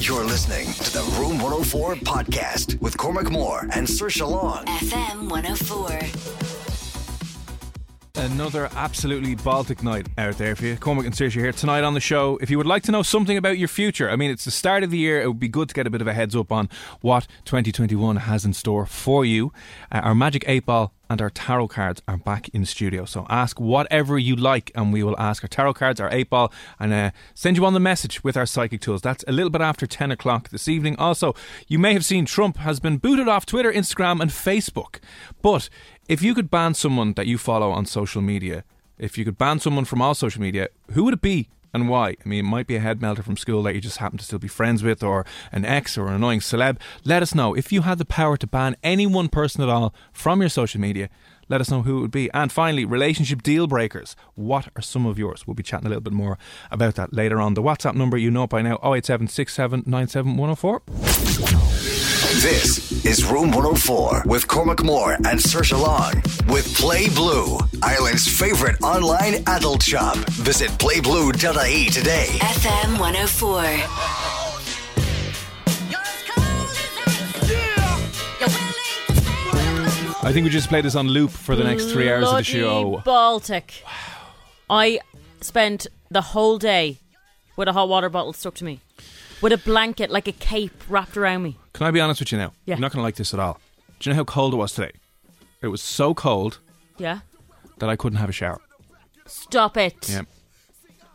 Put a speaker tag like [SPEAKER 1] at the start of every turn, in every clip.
[SPEAKER 1] You're listening to the Room 104 podcast with Cormac Moore and Saoirse Long.
[SPEAKER 2] FM 104.
[SPEAKER 3] Another absolutely Baltic night out there for you. Cormac and Saoirse here tonight on the show. If you would like to know something about your future, I mean, it's the start of the year. It would be good to get a bit of a heads up on what 2021 has in store for you. Uh, our Magic 8 Ball and our tarot cards are back in studio. So ask whatever you like, and we will ask our tarot cards, our 8 Ball, and uh, send you on the message with our psychic tools. That's a little bit after 10 o'clock this evening. Also, you may have seen Trump has been booted off Twitter, Instagram, and Facebook. But if you could ban someone that you follow on social media, if you could ban someone from all social media, who would it be and why? I mean, it might be a head melter from school that you just happen to still be friends with, or an ex, or an annoying celeb. Let us know. If you had the power to ban any one person at all from your social media, let us know who it would be. And finally, relationship deal breakers. What are some of yours? We'll be chatting a little bit more about that later on. The WhatsApp number, you know it by now 087
[SPEAKER 1] This is Room 104 with Cormac Moore and Saoirse Long with Play Blue, Ireland's favorite online adult shop. Visit playblue.ie today.
[SPEAKER 2] FM 104.
[SPEAKER 3] I think we just play this on loop for the next three hours of the show.
[SPEAKER 4] Baltic. Wow. I spent the whole day with a hot water bottle stuck to me, with a blanket like a cape wrapped around me.
[SPEAKER 3] Can I be honest with you now?
[SPEAKER 4] Yeah.
[SPEAKER 3] You're not going to like this at all. Do you know how cold it was today? It was so cold
[SPEAKER 4] Yeah.
[SPEAKER 3] that I couldn't have a shower.
[SPEAKER 4] Stop it.
[SPEAKER 3] Yeah.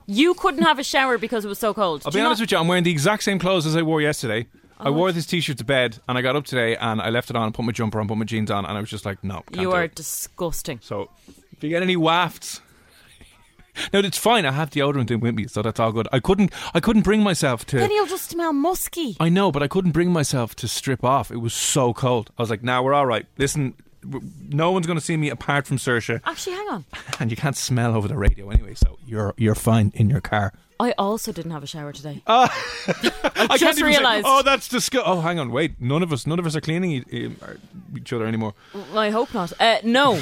[SPEAKER 4] You couldn't have a shower because it was so cold.
[SPEAKER 3] I'll
[SPEAKER 4] Do
[SPEAKER 3] be
[SPEAKER 4] you
[SPEAKER 3] honest
[SPEAKER 4] not-
[SPEAKER 3] with you, I'm wearing the exact same clothes as I wore yesterday. I
[SPEAKER 4] Oh.
[SPEAKER 3] wore this t-shirt to bed, and I got up today, and I left it on, and put my jumper on, put my jeans on, and I was just like, no, can't
[SPEAKER 4] You
[SPEAKER 3] do
[SPEAKER 4] are
[SPEAKER 3] it.
[SPEAKER 4] disgusting.
[SPEAKER 3] So, if you get any wafts, no, it's fine. I have deodorant in with me, so that's all good. I couldn't, I couldn't bring myself to.
[SPEAKER 4] Then you'll just smell musky.
[SPEAKER 3] I know, but I couldn't bring myself to strip off. It was so cold. I was like, "Now we're all right. Listen, w- no one's going to see me apart from Saoirse,
[SPEAKER 4] Actually, hang on.
[SPEAKER 3] and you can't smell over the radio anyway, so you're you're fine in your car."
[SPEAKER 4] I also didn't have a shower today.
[SPEAKER 3] I
[SPEAKER 4] just
[SPEAKER 3] can't even say,
[SPEAKER 4] realised.
[SPEAKER 3] oh, that's disgusting. Oh, hang on, wait. None of us, none of us are cleaning e- e- each other anymore.
[SPEAKER 4] I hope not. Uh, no,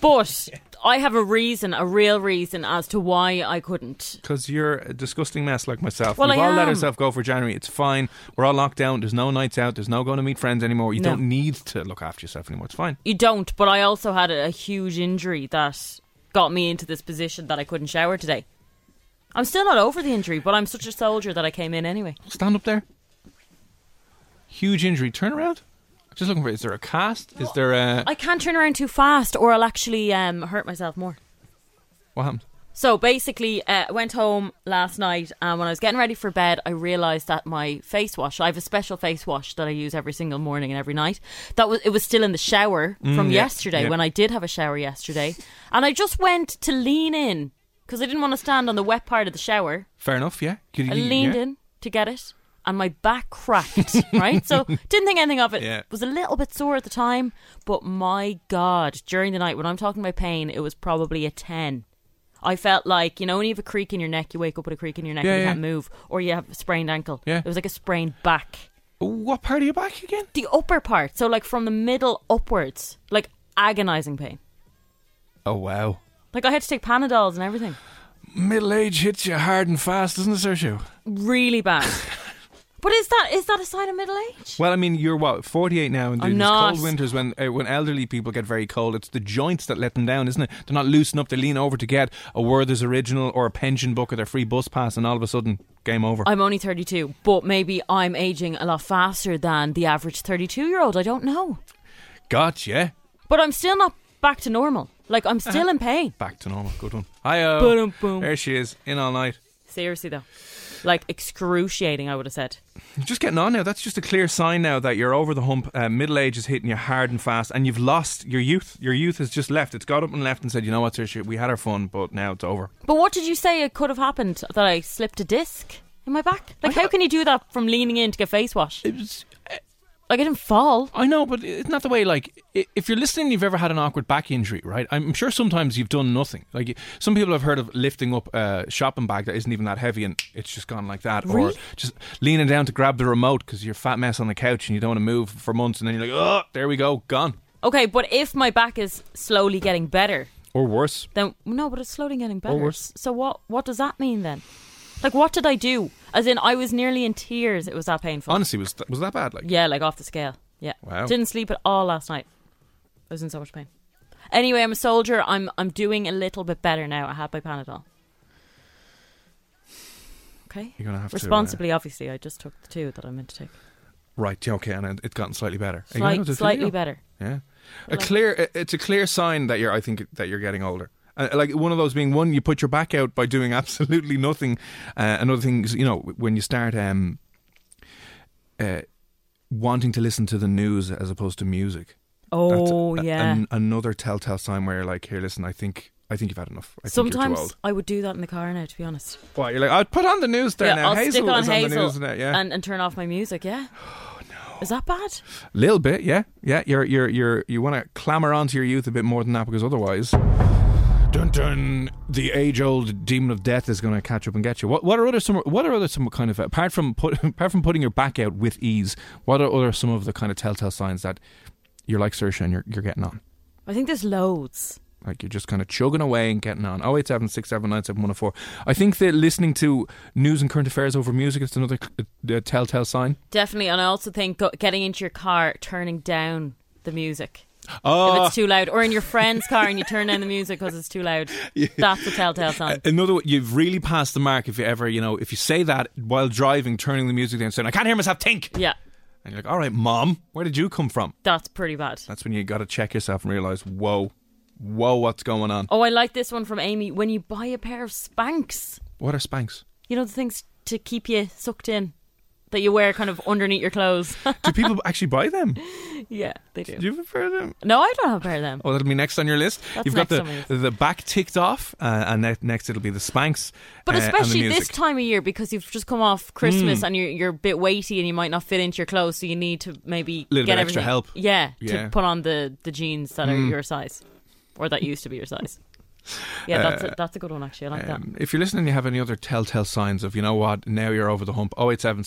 [SPEAKER 4] but I have a reason, a real reason as to why I couldn't.
[SPEAKER 3] Because you're a disgusting mess like myself.
[SPEAKER 4] Well,
[SPEAKER 3] We've
[SPEAKER 4] I
[SPEAKER 3] all let
[SPEAKER 4] am.
[SPEAKER 3] ourselves go for January. It's fine. We're all locked down. There's no nights out. There's no going to meet friends anymore. You
[SPEAKER 4] No.
[SPEAKER 3] don't need to look after yourself anymore. It's fine.
[SPEAKER 4] You don't, but I also had a, a huge injury that got me into this position that I couldn't shower today. I'm still not over the injury, but I'm such a soldier that I came in anyway.
[SPEAKER 3] Stand up there. Huge injury. Turn around. Just looking for. Is there a cast? Is there a
[SPEAKER 4] I can't turn around too fast, or I'll actually um, hurt myself more.
[SPEAKER 3] what happened?
[SPEAKER 4] So basically, uh, I went home last night, and when I was getting ready for bed, I realised that my face wash. I have a special face wash that I use every single morning and every night. That was it was still in the shower from
[SPEAKER 3] yeah,
[SPEAKER 4] yesterday
[SPEAKER 3] yeah.
[SPEAKER 4] when I did have a shower yesterday, and I just went to lean in because I didn't want to stand on the wet part of the shower.
[SPEAKER 3] Fair enough. Yeah. Could
[SPEAKER 4] I
[SPEAKER 3] you-
[SPEAKER 4] leaned
[SPEAKER 3] yeah.
[SPEAKER 4] in to get it, and my back cracked. right, so didn't think anything of it.
[SPEAKER 3] Yeah.
[SPEAKER 4] Was a little bit sore at the time, but my God, during the night when I'm talking about pain, it was probably a ten. I felt like you know when you have a creak in your neck, you wake up with a creak in your neck
[SPEAKER 3] Yeah,
[SPEAKER 4] and you
[SPEAKER 3] yeah.
[SPEAKER 4] can't move, or you have a sprained ankle.
[SPEAKER 3] Yeah.
[SPEAKER 4] it was like a sprained back.
[SPEAKER 3] What part of your back again?
[SPEAKER 4] The upper part, so like from the middle upwards, like agonizing pain.
[SPEAKER 3] Oh wow.
[SPEAKER 4] Like I had to take Panadols and everything.
[SPEAKER 3] Middle age hits you hard and fast, doesn't it, Saoirse?
[SPEAKER 4] Really bad. But is that is that a sign of middle age?
[SPEAKER 3] Well, I mean, you're what 48 now, and
[SPEAKER 4] I'm
[SPEAKER 3] these
[SPEAKER 4] not.
[SPEAKER 3] cold winters when uh, when elderly people get very cold, it's the joints that let them down, isn't it? They're not loosen up. They lean over to get a Werther's original or a pension book or their free bus pass, and all of a sudden, game over.
[SPEAKER 4] I'm only 32, but maybe I'm aging a lot faster than the average 32 year old. I don't know.
[SPEAKER 3] Gotcha.
[SPEAKER 4] But I'm still not back to normal. Like I'm still in pain.
[SPEAKER 3] Back to normal. Good one. Hi,
[SPEAKER 4] Boom, boom.
[SPEAKER 3] There she is, in all night.
[SPEAKER 4] Seriously though, like excruciating. I would have said.
[SPEAKER 3] You're just getting on now. That's just a clear sign now that you're over the hump. Uh, middle age is hitting you hard and fast, and you've lost your youth. Your youth has just left. It's got up and left and said, "You know what, Saoirse, we had our fun, but now it's over."
[SPEAKER 4] But what did you say it could have happened? That I slipped a disc in my back? Like how can you do that from leaning in to get face wash?
[SPEAKER 3] It was.
[SPEAKER 4] Like I didn't fall.
[SPEAKER 3] I know, but it's not the way. Like, if you're listening, you've ever had an awkward back injury, right? I'm sure sometimes you've done nothing. Like, some people have heard of lifting up a shopping bag that isn't even that heavy, and it's just gone like that,
[SPEAKER 4] Really?
[SPEAKER 3] or just leaning down to grab the remote because you're a fat mess on the couch and you don't want to move for months, and then you're like, oh, there we go, gone,
[SPEAKER 4] Okay, but if my back is slowly getting better,
[SPEAKER 3] or worse.
[SPEAKER 4] then no, but it's slowly getting better.
[SPEAKER 3] Or worse.
[SPEAKER 4] So what? What does that mean then? Like what did I do? As in, I was nearly in tears. It was that painful.
[SPEAKER 3] Honestly, was th- was that bad? Like,
[SPEAKER 4] yeah, like off the scale. Yeah.
[SPEAKER 3] Wow.
[SPEAKER 4] Didn't sleep at all last night. I was in so much pain. Anyway, I'm a soldier. I'm I'm doing a little bit better now. I had my Panadol. Okay.
[SPEAKER 3] you're gonna have to uh,
[SPEAKER 4] Responsibly, obviously. I just took the two that I meant to take.
[SPEAKER 3] right? yeah, Okay, and it's gotten slightly better. Are you gonna
[SPEAKER 4] Slight, slightly
[SPEAKER 3] yeah.
[SPEAKER 4] better.
[SPEAKER 3] Yeah, a
[SPEAKER 4] Like-
[SPEAKER 3] clear. It's a clear sign that you're. I think that you're getting older. Uh, like one of those being one, you put your back out by doing absolutely nothing. Uh, another thing is, you know, when you start um, uh, wanting to listen to the news as opposed to music.
[SPEAKER 4] Oh
[SPEAKER 3] a-
[SPEAKER 4] yeah.
[SPEAKER 3] an- another telltale sign where you're like, here, listen, I think. I think you've had enough. I think you're too
[SPEAKER 4] Sometimes. I would do that in the car now. To be honest.
[SPEAKER 3] What, you're like, I'd put on the news there
[SPEAKER 4] yeah,
[SPEAKER 3] now.
[SPEAKER 4] I'll
[SPEAKER 3] Hazel
[SPEAKER 4] stick on
[SPEAKER 3] is on now. Yeah,
[SPEAKER 4] and, and turn off my music. Yeah. Oh no. Is that bad?
[SPEAKER 3] A little bit. Yeah, yeah. You're you're you're you want to clamor onto your youth a bit more than that because otherwise, dun dun, the age old demon of death is going to catch up and get you. What what are other some what are other some kind of apart from put apart from putting your back out with ease? What are other some of the kind of telltale signs that you're like Saoirse and you're you're getting on?
[SPEAKER 4] I think there's loads.
[SPEAKER 3] Like you're just kind of chugging away and getting on. Oh eight seven six seven nine seven one zero four. I think that listening to news and current affairs over music is another uh, telltale sign.
[SPEAKER 4] Definitely, and I also think go, getting into your car, turning down the music
[SPEAKER 3] Oh,
[SPEAKER 4] if ah. it's too loud, or in your friend's car and you turn down the music because it's too loud. That's a telltale sign.
[SPEAKER 3] Another, you've really passed the mark if you ever, you know, if you say that while driving, turning the music down, saying, I can't hear myself think.
[SPEAKER 4] Yeah,
[SPEAKER 3] And you're like, all right, mom, where did you come from?
[SPEAKER 4] that's pretty bad.
[SPEAKER 3] That's when you got to check yourself and realize, whoa, whoa, what's going on?
[SPEAKER 4] Oh, I like this one from Amy. When you buy a pair of Spanx,
[SPEAKER 3] What are Spanx?
[SPEAKER 4] you know the things to keep you sucked in that you wear kind of underneath your clothes.
[SPEAKER 3] Do people actually buy them?
[SPEAKER 4] yeah, they do.
[SPEAKER 3] Do you have a pair of them?
[SPEAKER 4] No, I don't have a pair of them.
[SPEAKER 3] Oh, that'll be next on your list.
[SPEAKER 4] That's
[SPEAKER 3] You've got
[SPEAKER 4] next on my
[SPEAKER 3] the the back ticked off, uh, and ne- next it'll be the Spanx.
[SPEAKER 4] But
[SPEAKER 3] uh,
[SPEAKER 4] especially this time of year because you've just come off Christmas
[SPEAKER 3] Mm.
[SPEAKER 4] and you're you're a bit weighty and you might not fit into your clothes, so you need to maybe
[SPEAKER 3] Little
[SPEAKER 4] get
[SPEAKER 3] bit extra
[SPEAKER 4] everything.
[SPEAKER 3] help.
[SPEAKER 4] Yeah,
[SPEAKER 3] Yeah. Mm.
[SPEAKER 4] to put on the the jeans that are your size, or that used to be your size. Yeah, that's a, that's a good one actually. I like that.
[SPEAKER 3] Um, if you're listening, you have any other telltale signs of, you know what, now you're over the hump. 087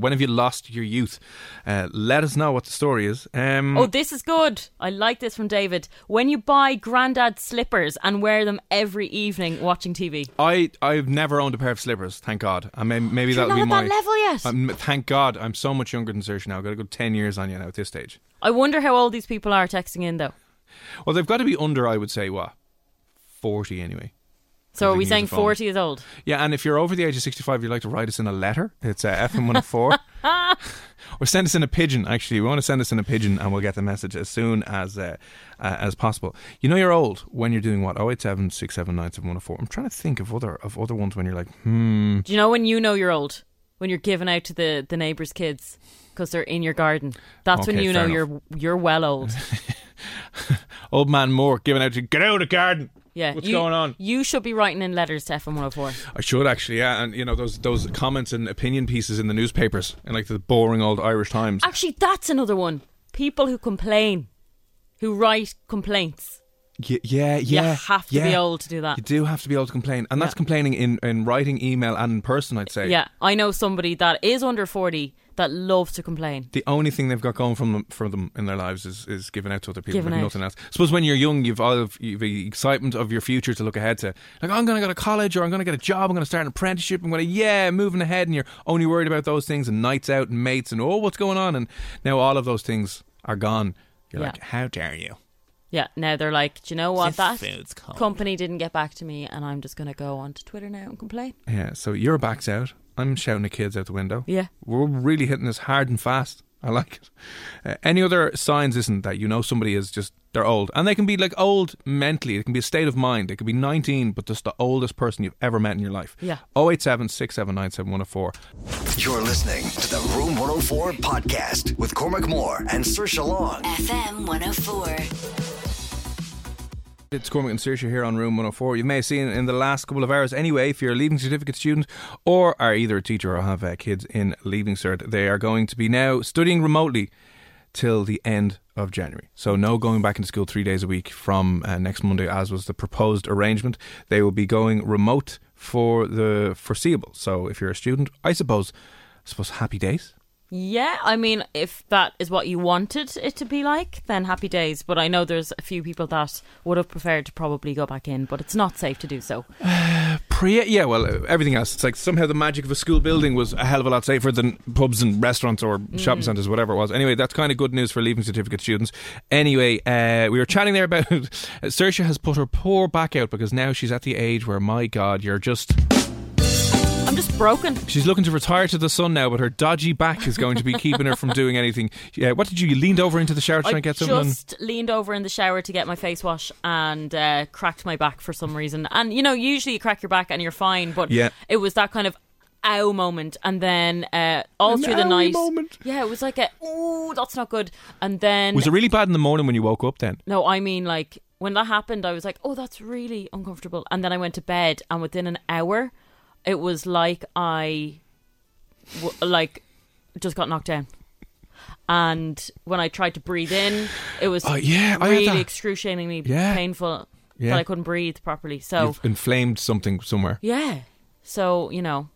[SPEAKER 3] When have you lost your youth? Uh, let us know what the story is. Um,
[SPEAKER 4] Oh, this is good. I like this from David. When you buy granddad slippers and wear them every evening watching TV.
[SPEAKER 3] I I've never owned a pair of slippers. Thank God. I may, maybe that'll be
[SPEAKER 4] at
[SPEAKER 3] my.
[SPEAKER 4] that level yet.
[SPEAKER 3] Um, thank God. I'm so much younger than Saoirse now. I've got a good ten years on you now at this stage.
[SPEAKER 4] I wonder how old these people are texting in though.
[SPEAKER 3] Well, they've got to be under. I would say what forty anyway.
[SPEAKER 4] So are we saying 40 is old?
[SPEAKER 3] Yeah, and if you're over the age of 65, you'd like to write us in a letter, it's uh, FM104. or send us in a pigeon, actually. We want to send us in a pigeon and we'll get the message as soon as uh, uh, as possible. You know you're old when you're doing what? 087 679 I'm trying to think of other of other ones when you're like, hmm.
[SPEAKER 4] Do you know when you know you're old? When you're giving out to the, the neighbours' kids because they're in your garden. That's when you know
[SPEAKER 3] fair
[SPEAKER 4] you're you're well old.
[SPEAKER 3] Old man Moore giving out to get out of the garden.
[SPEAKER 4] Yeah.
[SPEAKER 3] What's
[SPEAKER 4] you,
[SPEAKER 3] going on?
[SPEAKER 4] You should be writing in letters to FM 104.
[SPEAKER 3] I should actually, yeah. And, you know, those those comments and opinion pieces in the newspapers and like the boring old Irish Times.
[SPEAKER 4] Actually, that's another one. People who complain, who write complaints.
[SPEAKER 3] Y- yeah, yeah.
[SPEAKER 4] you have to be
[SPEAKER 3] yeah.
[SPEAKER 4] old to do that.
[SPEAKER 3] You do have to be able to complain. And that's
[SPEAKER 4] Yeah.
[SPEAKER 3] complaining in, in writing, email, and in person, I'd say.
[SPEAKER 4] Yeah, I know somebody that is under 40 that love to complain.
[SPEAKER 3] the only thing they've got going from them for them in their lives is, is giving out to other people,
[SPEAKER 4] Giving
[SPEAKER 3] like
[SPEAKER 4] out.
[SPEAKER 3] nothing else. I suppose when you're young, you've all of you've the excitement of your future to look ahead to. Like oh, I'm going to go to college, or I'm going to get a job, I'm going to start an apprenticeship, I'm going to yeah, moving ahead, and you're only worried about those things and nights out and mates and oh, what's going on? And now all of those things are gone. You're
[SPEAKER 4] Yeah.
[SPEAKER 3] like, how dare you?
[SPEAKER 4] Yeah, now they're like, do you know what? That company didn't get back to me, and I'm just going to go onto Twitter now and complain.
[SPEAKER 3] Yeah, so your back's out. I'm shouting at kids out the window.
[SPEAKER 4] Yeah.
[SPEAKER 3] We're really hitting this hard and fast. I like it. Uh, any other signs isn't that you know somebody is just they're old, and they can be like old mentally. It can be a state of mind. It could be 19, but just the oldest person you've ever met in your life.
[SPEAKER 4] Yeah.
[SPEAKER 3] 087
[SPEAKER 1] You're listening to the Room 104 podcast with Cormac Moore and Saoirse Long.
[SPEAKER 2] FM 104.
[SPEAKER 3] It's Cormac and Saoirse here on Room 104. You may have seen in the last couple of hours anyway, if you're a Leaving Certificate student or are either a teacher or have uh, kids in Leaving Cert, they are going to be now studying remotely till the end of January. So no going back into school three days a week from uh, next Monday, as was the proposed arrangement. They will be going remote for the foreseeable. So if you're a student, I suppose, I suppose happy days.
[SPEAKER 4] Yeah, I mean, if that is what you wanted it to be like, then happy days. But I know there's a few people that would have preferred to probably go back in, but it's not safe to do so.
[SPEAKER 3] Pre- yeah, well, uh, everything else. It's like somehow the magic of a school building was a hell of a lot safer than pubs and restaurants or shopping centres, whatever it was. Anyway, that's kind of good news for leaving certificate students. Anyway, uh, we were chatting there about Saoirse has put her poor back out because now she's at the age where, my God, you're just.
[SPEAKER 4] I'm just broken.
[SPEAKER 3] She's looking to retire to the sun now, but her dodgy back is going to be keeping her from doing anything. Yeah, what did you? You leaned over into the shower to try and get something.
[SPEAKER 4] just leaned over in the shower to get my face wash and uh, cracked my back for some reason. And you know, usually you crack your back and you're fine, but
[SPEAKER 3] Yeah.
[SPEAKER 4] it was that kind of ow moment. And then uh, all
[SPEAKER 3] An
[SPEAKER 4] through the night,
[SPEAKER 3] moment.
[SPEAKER 4] yeah, it was like a oh, that's not good. And then
[SPEAKER 3] Was it really bad in the morning when you woke up then?
[SPEAKER 4] no, I mean like when that happened, I was like, oh, that's really uncomfortable. And then I went to bed, and within an hour, it was like I, w- like, just got knocked down. And when I tried to breathe in, it was
[SPEAKER 3] Oh, yeah, I had
[SPEAKER 4] really
[SPEAKER 3] that.
[SPEAKER 4] excruciatingly
[SPEAKER 3] Yeah.
[SPEAKER 4] painful
[SPEAKER 3] Yeah.
[SPEAKER 4] that I couldn't breathe properly. So
[SPEAKER 3] You've inflamed something somewhere.
[SPEAKER 4] yeah, so you know,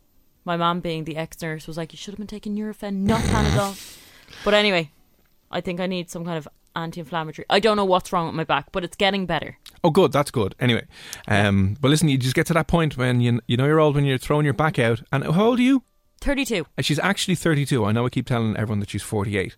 [SPEAKER 4] my mom being the ex-nurse was like, you should have been taking Nurofen, not Panadol. but anyway, I think I need some kind of anti-inflammatory. I don't know what's wrong with my back, but it's getting better.
[SPEAKER 3] Oh, good. That's good. Anyway, um, but listen, you just get to that point when you you know you're old when you're throwing your back out. And how old are you?
[SPEAKER 4] 32.
[SPEAKER 3] And she's actually 32. I know I keep telling everyone that she's 48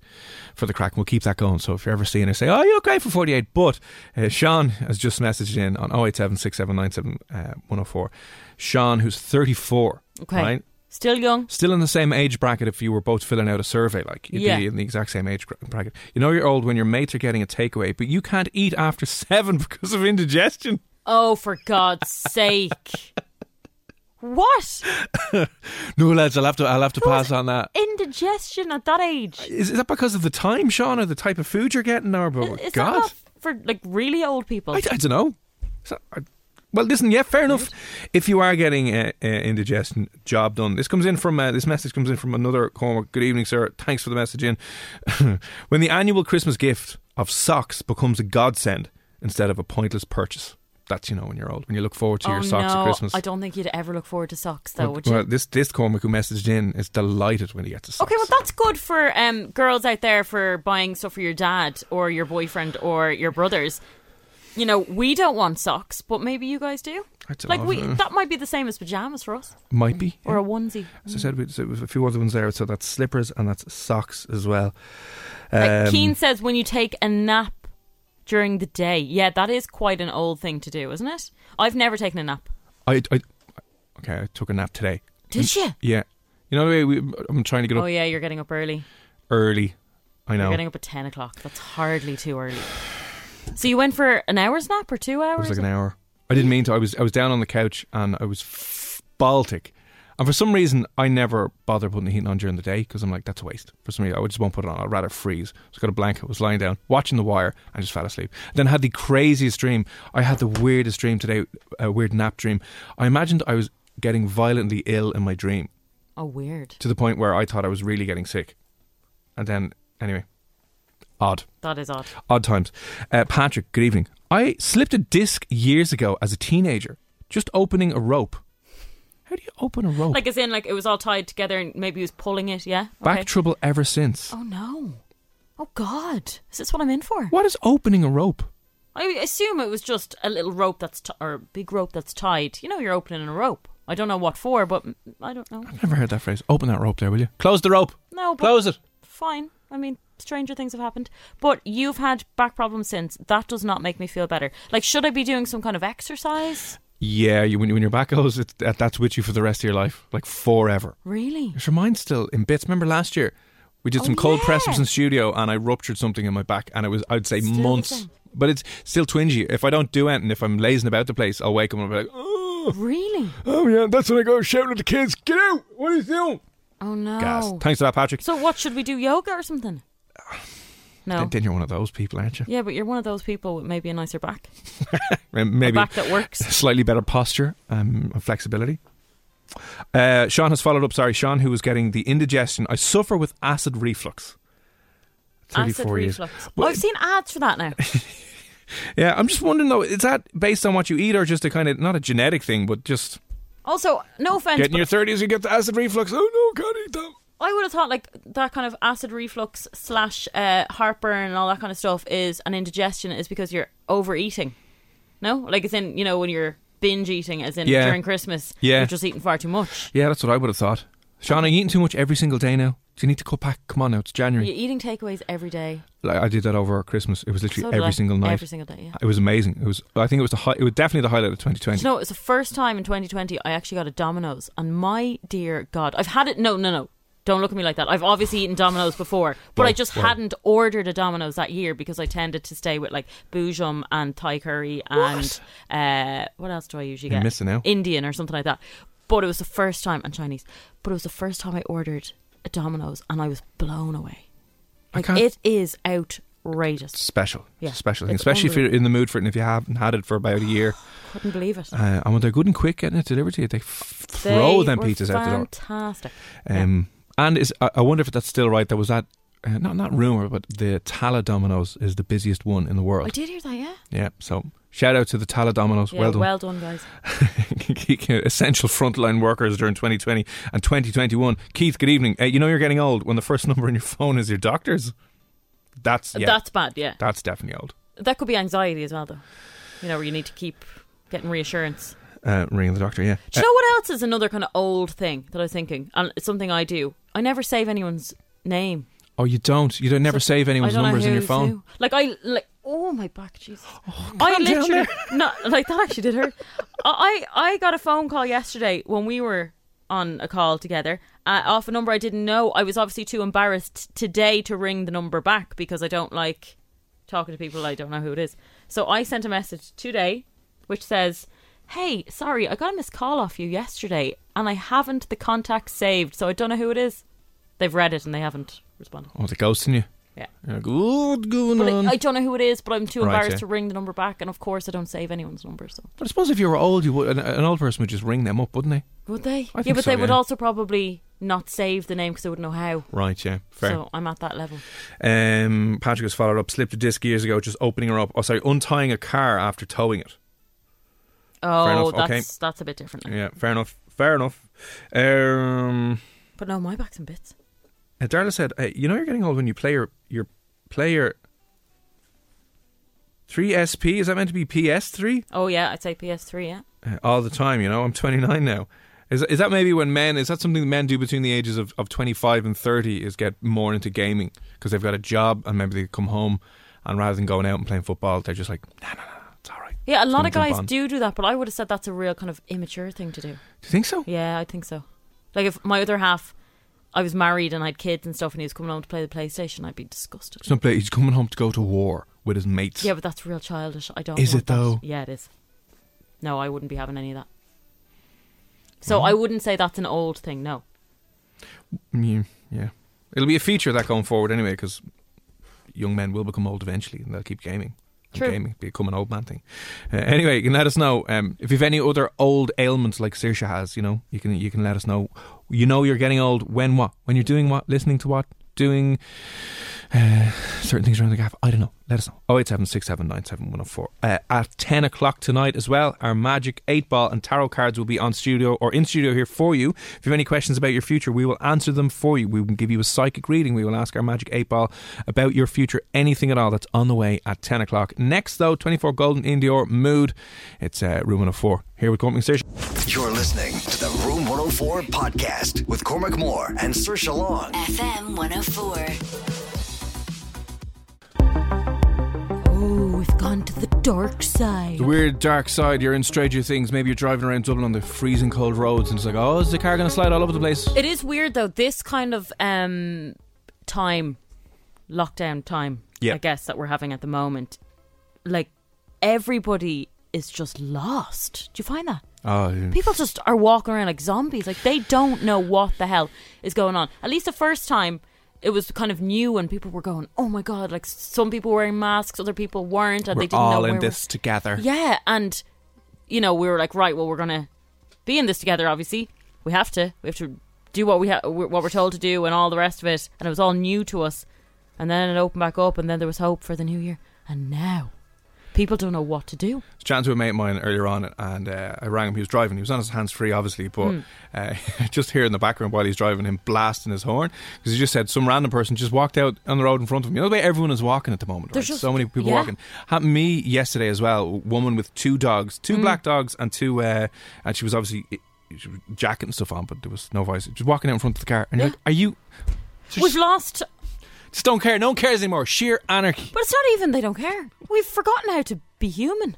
[SPEAKER 3] for the crack. and We'll keep that going. So if you're ever seeing her, say, "Oh, you look great for 48." But uh, Sean has just messaged in on 087 uh, Sean, who's 34,
[SPEAKER 4] Okay.
[SPEAKER 3] right?
[SPEAKER 4] Still young.
[SPEAKER 3] Still in the same age bracket if you were both filling out a survey, like you'd
[SPEAKER 4] Yeah.
[SPEAKER 3] be in the exact same age bracket. You know you're old when your mates are getting a takeaway, but you can't eat after seven because of indigestion.
[SPEAKER 4] Oh, for God's sake. What?
[SPEAKER 3] No, lads, I'll have to, I'll have to pass on that.
[SPEAKER 4] Indigestion at that age?
[SPEAKER 3] Is, is that because of the time, Sean, or the type of food you're getting, or but
[SPEAKER 4] Is that
[SPEAKER 3] God,
[SPEAKER 4] for like really old people?
[SPEAKER 3] I, I don't know. Is that- I- well, listen, yeah, fair enough. If you are getting uh, uh, indigestion, job done. This comes in from uh, this message comes in from another Cormac. Good evening, sir. Thanks for the message in. when the annual Christmas gift of socks becomes a godsend instead of a pointless purchase. That's you know when you're old when you look forward to
[SPEAKER 4] oh
[SPEAKER 3] your socks
[SPEAKER 4] no,
[SPEAKER 3] at Christmas.
[SPEAKER 4] I don't think you'd ever look forward to socks though,
[SPEAKER 3] well,
[SPEAKER 4] would you?
[SPEAKER 3] well, this this Cormac who messaged in is delighted when he gets a socks.
[SPEAKER 4] Okay, well that's good for um, girls out there for buying stuff for your dad or your boyfriend or your brothers. You know, we don't want socks, but maybe you guys do.
[SPEAKER 3] I don't
[SPEAKER 4] Like
[SPEAKER 3] know,
[SPEAKER 4] we, that might be the same as pajamas for us,
[SPEAKER 3] might be
[SPEAKER 4] or a onesie.
[SPEAKER 3] As I said, we- so a few other ones there. So that's slippers and that's socks as well.
[SPEAKER 4] Like
[SPEAKER 3] Um,
[SPEAKER 4] Keen says, when you take a nap during the day, yeah, that is quite an old thing to do, isn't it? I've never taken a nap.
[SPEAKER 3] I, I, okay, I took a nap today.
[SPEAKER 4] Did you?
[SPEAKER 3] Yeah, you know the way we, I'm trying to get up
[SPEAKER 4] Oh yeah, you're getting up early.
[SPEAKER 3] early. I know.
[SPEAKER 4] You're getting up at ten o'clock. That's hardly too early. So you went for an hour's nap or two hours?
[SPEAKER 3] it was like an hour. I didn't mean to. I was I was down on the couch and I was f- Baltic. And for some reason, I never bother putting the heating on during the day because I'm like, that's a waste. For some reason, I just won't put it on. I'd rather freeze. So I got a blanket, was lying down, watching The Wire, and just fell asleep. Then had the craziest dream. I had the weirdest dream today, a weird nap dream. I imagined I was getting violently ill in my dream
[SPEAKER 4] Oh, weird.
[SPEAKER 3] to the point where I thought I was really getting sick. And then, anyway, odd.
[SPEAKER 4] That is odd.
[SPEAKER 3] Odd times. Uh, Patrick, good evening. I slipped a disc years ago as a teenager, just opening a rope. How do you open a rope?
[SPEAKER 4] Like as in, like it was all tied together, and maybe he was pulling it. Yeah.
[SPEAKER 3] Back trouble ever since.
[SPEAKER 4] Oh no. Oh God. Is this what I'm in for?
[SPEAKER 3] What is opening a rope?
[SPEAKER 4] I assume it was just a little rope that's t- or a big rope that's tied. You know, you're opening a rope. I don't know what for, but I don't know.
[SPEAKER 3] I've never heard that phrase. Open that rope there, will you? Close the rope.
[SPEAKER 4] No, but
[SPEAKER 3] Close it.
[SPEAKER 4] fine. I mean, stranger things have happened. But you've had back problems since. That does not make me feel better. Like, should I be doing some kind of exercise?
[SPEAKER 3] Yeah, you, when, you- when your back goes, it's, that, that's with you for the rest of your life, like forever.
[SPEAKER 4] Really?
[SPEAKER 3] Is your mind still in bits? Remember last year we did
[SPEAKER 4] Oh,
[SPEAKER 3] some cold
[SPEAKER 4] yeah.
[SPEAKER 3] press ups in studio, and I ruptured something in my back, and it was I'd say
[SPEAKER 4] Still
[SPEAKER 3] months, but it's still twingy. If I don't do anything, if I'm lazing about the place, I'll wake up and I'll be like, oh,
[SPEAKER 4] Really?
[SPEAKER 3] oh yeah, that's when I go shouting at the kids, get out! What are you doing?
[SPEAKER 4] Oh no.
[SPEAKER 3] Gas. Thanks for that, Patrick.
[SPEAKER 4] So what should we do? Yoga or something? No.
[SPEAKER 3] Then, you're one of those people, aren't you?
[SPEAKER 4] Yeah, but you're one of those people with maybe a nicer back,
[SPEAKER 3] Maybe
[SPEAKER 4] a back that works.
[SPEAKER 3] slightly better posture um, and flexibility. Uh, Sean has followed up. Sorry, Sean, who was getting the indigestion. I suffer with acid reflux.
[SPEAKER 4] Acid
[SPEAKER 3] 34 years.
[SPEAKER 4] reflux.
[SPEAKER 3] Well,
[SPEAKER 4] I've seen ads for that now.
[SPEAKER 3] Yeah, I'm just wondering though, is that based on what you eat or just a kind of not a genetic thing, but just
[SPEAKER 4] Also, no offense,
[SPEAKER 3] getting
[SPEAKER 4] but
[SPEAKER 3] your thirties you get the acid reflux? Oh no, can't eat that.
[SPEAKER 4] I would have thought like that kind of acid reflux slash uh, heartburn and all that kind of stuff is an indigestion is because you're overeating. No, like it's in you know when you're binge eating, as in
[SPEAKER 3] Yeah.
[SPEAKER 4] during Christmas,
[SPEAKER 3] Yeah.
[SPEAKER 4] you're just eating far too much.
[SPEAKER 3] Yeah, that's what I would have thought. Sean, are you eating too much every single day now? Do you need to cut back? Come on now, it's January.
[SPEAKER 4] You're eating takeaways every day.
[SPEAKER 3] Like, I did that over Christmas. It was literally
[SPEAKER 4] So
[SPEAKER 3] every
[SPEAKER 4] I.
[SPEAKER 3] single night.
[SPEAKER 4] Every single day. Yeah.
[SPEAKER 3] It was amazing. It was. I think it was the. Hi- it was definitely the highlight of 2020.
[SPEAKER 4] Do you know, it was the first time in 2020 I actually got a Domino's, and my dear God, I've had it. No, no, no. Don't look at me like that. I've obviously eaten Domino's before, but
[SPEAKER 3] Whoa,
[SPEAKER 4] I just
[SPEAKER 3] whoa.
[SPEAKER 4] hadn't ordered a Domino's that year because I tended to stay with like Boojum and Thai curry and uh, what else do I usually
[SPEAKER 3] You're
[SPEAKER 4] get?
[SPEAKER 3] missing out.
[SPEAKER 4] Indian or something like that. But it was the first time, and Chinese. But it was the first time I ordered a Domino's, and I was blown away.
[SPEAKER 3] I
[SPEAKER 4] Like
[SPEAKER 3] can't-
[SPEAKER 4] it is outrageous.
[SPEAKER 3] special.
[SPEAKER 4] Yeah,
[SPEAKER 3] special thing,
[SPEAKER 4] it's
[SPEAKER 3] especially if you're in the mood for it and if you haven't had it for about a year.
[SPEAKER 4] Couldn't believe it.
[SPEAKER 3] Uh, and when they're good and quick getting it delivered to you, they f- throw them pizzas out the door.
[SPEAKER 4] Fantastic.
[SPEAKER 3] Um, And is I, I wonder if that's still right. There was that, uh, not not rumor, but the Tallaght Domino's is the busiest one in the world.
[SPEAKER 4] I did hear that. Yeah.
[SPEAKER 3] Yeah, so shout out to the Tallaght Domino's.
[SPEAKER 4] Yeah,
[SPEAKER 3] well done.
[SPEAKER 4] well done, guys.
[SPEAKER 3] Essential frontline workers during 2020 and 2021. Keith, good evening. Uh, you know you're getting old when the first number in your phone is your doctor's. That's yeah,
[SPEAKER 4] That's bad. Yeah.
[SPEAKER 3] that's definitely old.
[SPEAKER 4] That could be anxiety as well, though. You know, where you need to keep getting reassurance.
[SPEAKER 3] Uh, ringing the doctor, yeah.
[SPEAKER 4] Do you know what else is another kind of old thing that I was thinking? And it's something I do. I never save anyone's name.
[SPEAKER 3] Oh, you don't. You don't never
[SPEAKER 4] So
[SPEAKER 3] save anyone's
[SPEAKER 4] I don't know
[SPEAKER 3] numbers in your phone.
[SPEAKER 4] who. Like I like. Oh my back, Jesus! I literally not like that. Actually, did hurt. I I got a phone call yesterday when we were on a call together uh, off a number I didn't know. I was obviously too embarrassed today to ring the number back because I don't like talking to people I don't know who it is. So I sent a message today which says, "Hey, sorry, I got a missed call off you yesterday, and I haven't the contact saved, so I don't know who it is." They've read it and they haven't responded.
[SPEAKER 3] Oh, the ghosting you.
[SPEAKER 4] Yeah.
[SPEAKER 3] You're like, "Oh, what's going
[SPEAKER 4] But
[SPEAKER 3] on?
[SPEAKER 4] I, I don't know who it is, but I'm too
[SPEAKER 3] Right,
[SPEAKER 4] embarrassed
[SPEAKER 3] yeah.
[SPEAKER 4] to ring the number back, and of course I don't save anyone's number. So
[SPEAKER 3] But I suppose if you were old, you would an, an old person would just ring them up, wouldn't they?
[SPEAKER 4] would they?
[SPEAKER 3] I
[SPEAKER 4] yeah,
[SPEAKER 3] think
[SPEAKER 4] but
[SPEAKER 3] so,
[SPEAKER 4] they would
[SPEAKER 3] yeah.
[SPEAKER 4] also probably not save the name because they wouldn't know how.
[SPEAKER 3] Right, yeah, fair.
[SPEAKER 4] So I'm at that level.
[SPEAKER 3] Um, Patrick has followed up. Slipped a disc years ago, just opening her up. Oh, sorry, untying a car after towing it.
[SPEAKER 4] Oh, that's
[SPEAKER 3] okay.
[SPEAKER 4] that's a bit different. now.
[SPEAKER 3] Yeah, fair enough. Fair enough. Um,
[SPEAKER 4] But no, my back's in bits.
[SPEAKER 3] uh, Darla said, uh, "You know, you're getting old when you play your your player three SP. Is that meant to be PS3?
[SPEAKER 4] Oh yeah, I'd say PS3. Yeah.
[SPEAKER 3] uh, all the time? You know, I'm 29 now. Is is that maybe when men? Is that something men do between the ages of, of 25 and 30? Is get more into gaming because they've got a job and maybe they come home and rather than going out and playing football, they're just like, nah, nah, nah, it's all right.
[SPEAKER 4] Yeah, a lot of guys do do that, but I would have said that's a real kind of immature thing to do.
[SPEAKER 3] Do you think so?
[SPEAKER 4] Yeah, I think so. Like if my other half, I was married and I had kids and stuff, and he was coming home to play the PlayStation, I'd be disgusted.
[SPEAKER 3] Play. He's coming home to go to war with his mates.
[SPEAKER 4] Yeah, but that's real childish. I don't.
[SPEAKER 3] Is it,
[SPEAKER 4] that.
[SPEAKER 3] though?
[SPEAKER 4] Yeah, it is. No, I wouldn't be having any of that. So I wouldn't say that's an old thing. No.
[SPEAKER 3] Mm, yeah, yeah. It'll be a feature of that going forward anyway, because young men will become old eventually, and they'll keep gaming.
[SPEAKER 4] True.
[SPEAKER 3] Gaming become an old man thing. Uh, anyway, you can let us know um, if you've any other old ailments like Saoirse has. You know, you can you can let us know. You know, you're getting old when what? When you're doing what? Listening to what? doing uh, certain things around the gaff. I don't know. Let us know. 087 uh, At 10 o'clock tonight as well, our Magic 8 Ball and Tarot cards will be on studio or in studio here for you. If you have any questions about your future, we will answer them for you. We will give you a psychic reading. We will ask our Magic 8 Ball about your future, anything at all. That's on the way at 10 o'clock. Next, though, 24 Golden iann dior Mood. It's uh, Room 104 here with Cormac Station.
[SPEAKER 1] You're listening to the Room 104 podcast with Cormac Moore and Saoirse Long.
[SPEAKER 2] FM 104.
[SPEAKER 4] Oh, to the dark side.
[SPEAKER 3] The weird dark side, you're in Stranger Things. Maybe you're driving around Dublin on the freezing cold roads and it's like, oh, is the car going to slide all over the place?
[SPEAKER 4] It is weird though. This kind of um, time, lockdown time,
[SPEAKER 3] Yeah.
[SPEAKER 4] I guess that we're having at the moment. Like everybody is just lost. Do you find that?
[SPEAKER 3] Oh, yeah.
[SPEAKER 4] People just are walking around like zombies. Like they don't know what the hell is going on. At least the first time, it was kind of new and people were going, "Oh my god!" Like some people were wearing masks, other people weren't, and
[SPEAKER 3] we're
[SPEAKER 4] they didn't know
[SPEAKER 3] all
[SPEAKER 4] where
[SPEAKER 3] in this together.
[SPEAKER 4] Yeah, and you know we were like, right, well, we're gonna be in this together. Obviously, we have to. We have to do what we ha- what we're told to do, and all the rest of it. And it was all new to us. And then it opened back up, and then there was hope for the new year. And now, people don't know what to do.
[SPEAKER 3] was chatting to a mate of mine earlier on, and uh, I rang him. He was driving. He was on his hands free, obviously, but
[SPEAKER 4] Hmm.
[SPEAKER 3] uh, just here in the background while he's driving, him blasting his horn because he just said some random person just walked out on the road in front of him. You know the way everyone is walking at the moment.
[SPEAKER 4] There's
[SPEAKER 3] Right?
[SPEAKER 4] just-
[SPEAKER 3] so many people
[SPEAKER 4] yeah.
[SPEAKER 3] walking. Happened me yesterday as well. A woman with two dogs, two
[SPEAKER 4] Hmm.
[SPEAKER 3] black dogs, and two, uh, and she was obviously. She jacket and stuff on, but there was no voice. Just walking out in front of the car, and you're like, "Are you?"
[SPEAKER 4] We've lost,
[SPEAKER 3] Just don't care. No one cares anymore. Sheer anarchy.
[SPEAKER 4] but it's not even they don't care. We've forgotten how to be human.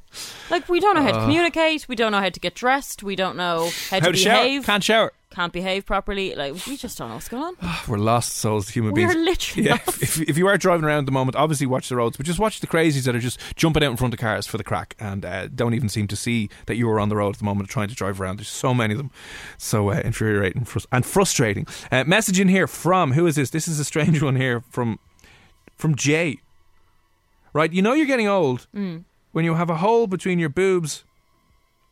[SPEAKER 4] Like we don't know how to communicate. We don't know how to get dressed. We don't know how,
[SPEAKER 3] Uh. How
[SPEAKER 4] to
[SPEAKER 3] to shower?
[SPEAKER 4] behave.
[SPEAKER 3] Can't shower.
[SPEAKER 4] Can't behave properly. Like we just don't know what's going on.
[SPEAKER 3] We're lost souls, human beings.
[SPEAKER 4] We're literally
[SPEAKER 3] yeah.
[SPEAKER 4] lost.
[SPEAKER 3] If, if you are driving around at the moment, obviously watch the roads, but just watch the crazies that are just jumping out in front of cars for the crack and uh, don't even seem to see that you are on the road at the moment trying to drive around. There's so many of them, so uh, infuriating and frustrating. Uh, message in here from who is this? This is a strange one here from from Jay. Right, you know you're getting old
[SPEAKER 4] Mm.
[SPEAKER 3] when you have a hole between your boobs,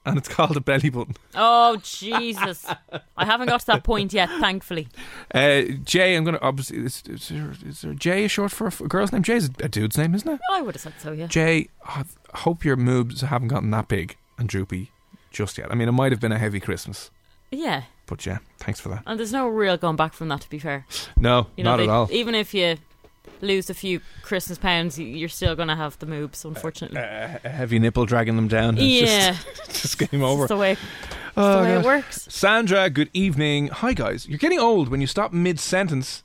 [SPEAKER 3] and it's called a belly button.
[SPEAKER 4] Oh Jesus! I haven't got to that point yet, thankfully.
[SPEAKER 3] Uh, Jay, I'm gonna obviously is, is, there, is there Jay is short for a girl's name? Jay is a dude's name, isn't it?
[SPEAKER 4] I would have said so. Yeah.
[SPEAKER 3] Jay, I hope your moobs haven't gotten that big and droopy just yet. I mean, it might have been a heavy Christmas,
[SPEAKER 4] Yeah.
[SPEAKER 3] but yeah, thanks for that.
[SPEAKER 4] And there's no real going back from that. To be fair,
[SPEAKER 3] No,
[SPEAKER 4] you know,
[SPEAKER 3] not at all.
[SPEAKER 4] even if you lose a few Christmas pounds, you're still going to have the moobs, uh, unfortunately.
[SPEAKER 3] a, a heavy nipple dragging them down. It's
[SPEAKER 4] yeah,
[SPEAKER 3] just, just game over.
[SPEAKER 4] the way,
[SPEAKER 3] Oh,
[SPEAKER 4] the way it works.
[SPEAKER 3] Sandra, good evening. Hi, guys. You're getting old when you stop mid sentence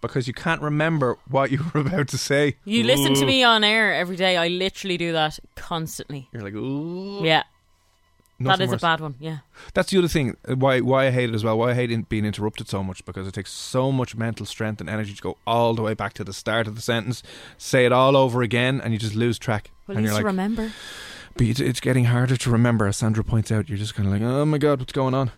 [SPEAKER 3] because you can't remember what you were about to say.
[SPEAKER 4] You listen to me on air every day. I literally do that constantly.
[SPEAKER 3] You're like, ooh.
[SPEAKER 4] Yeah, that
[SPEAKER 3] Nothing
[SPEAKER 4] is
[SPEAKER 3] worse.
[SPEAKER 4] a bad one. Yeah.
[SPEAKER 3] That's the other thing. uh, Why why I hate it as well. Why I hate in- being interrupted so much because it takes so much mental strength and energy to go all the way back to the start of the sentence, say it all over again, and you just lose track.
[SPEAKER 4] Well,
[SPEAKER 3] and you're
[SPEAKER 4] you
[SPEAKER 3] like,
[SPEAKER 4] remember.
[SPEAKER 3] but it's, it's getting harder to remember. As Sandra points out, you're just kind of like, oh my god, what's going on?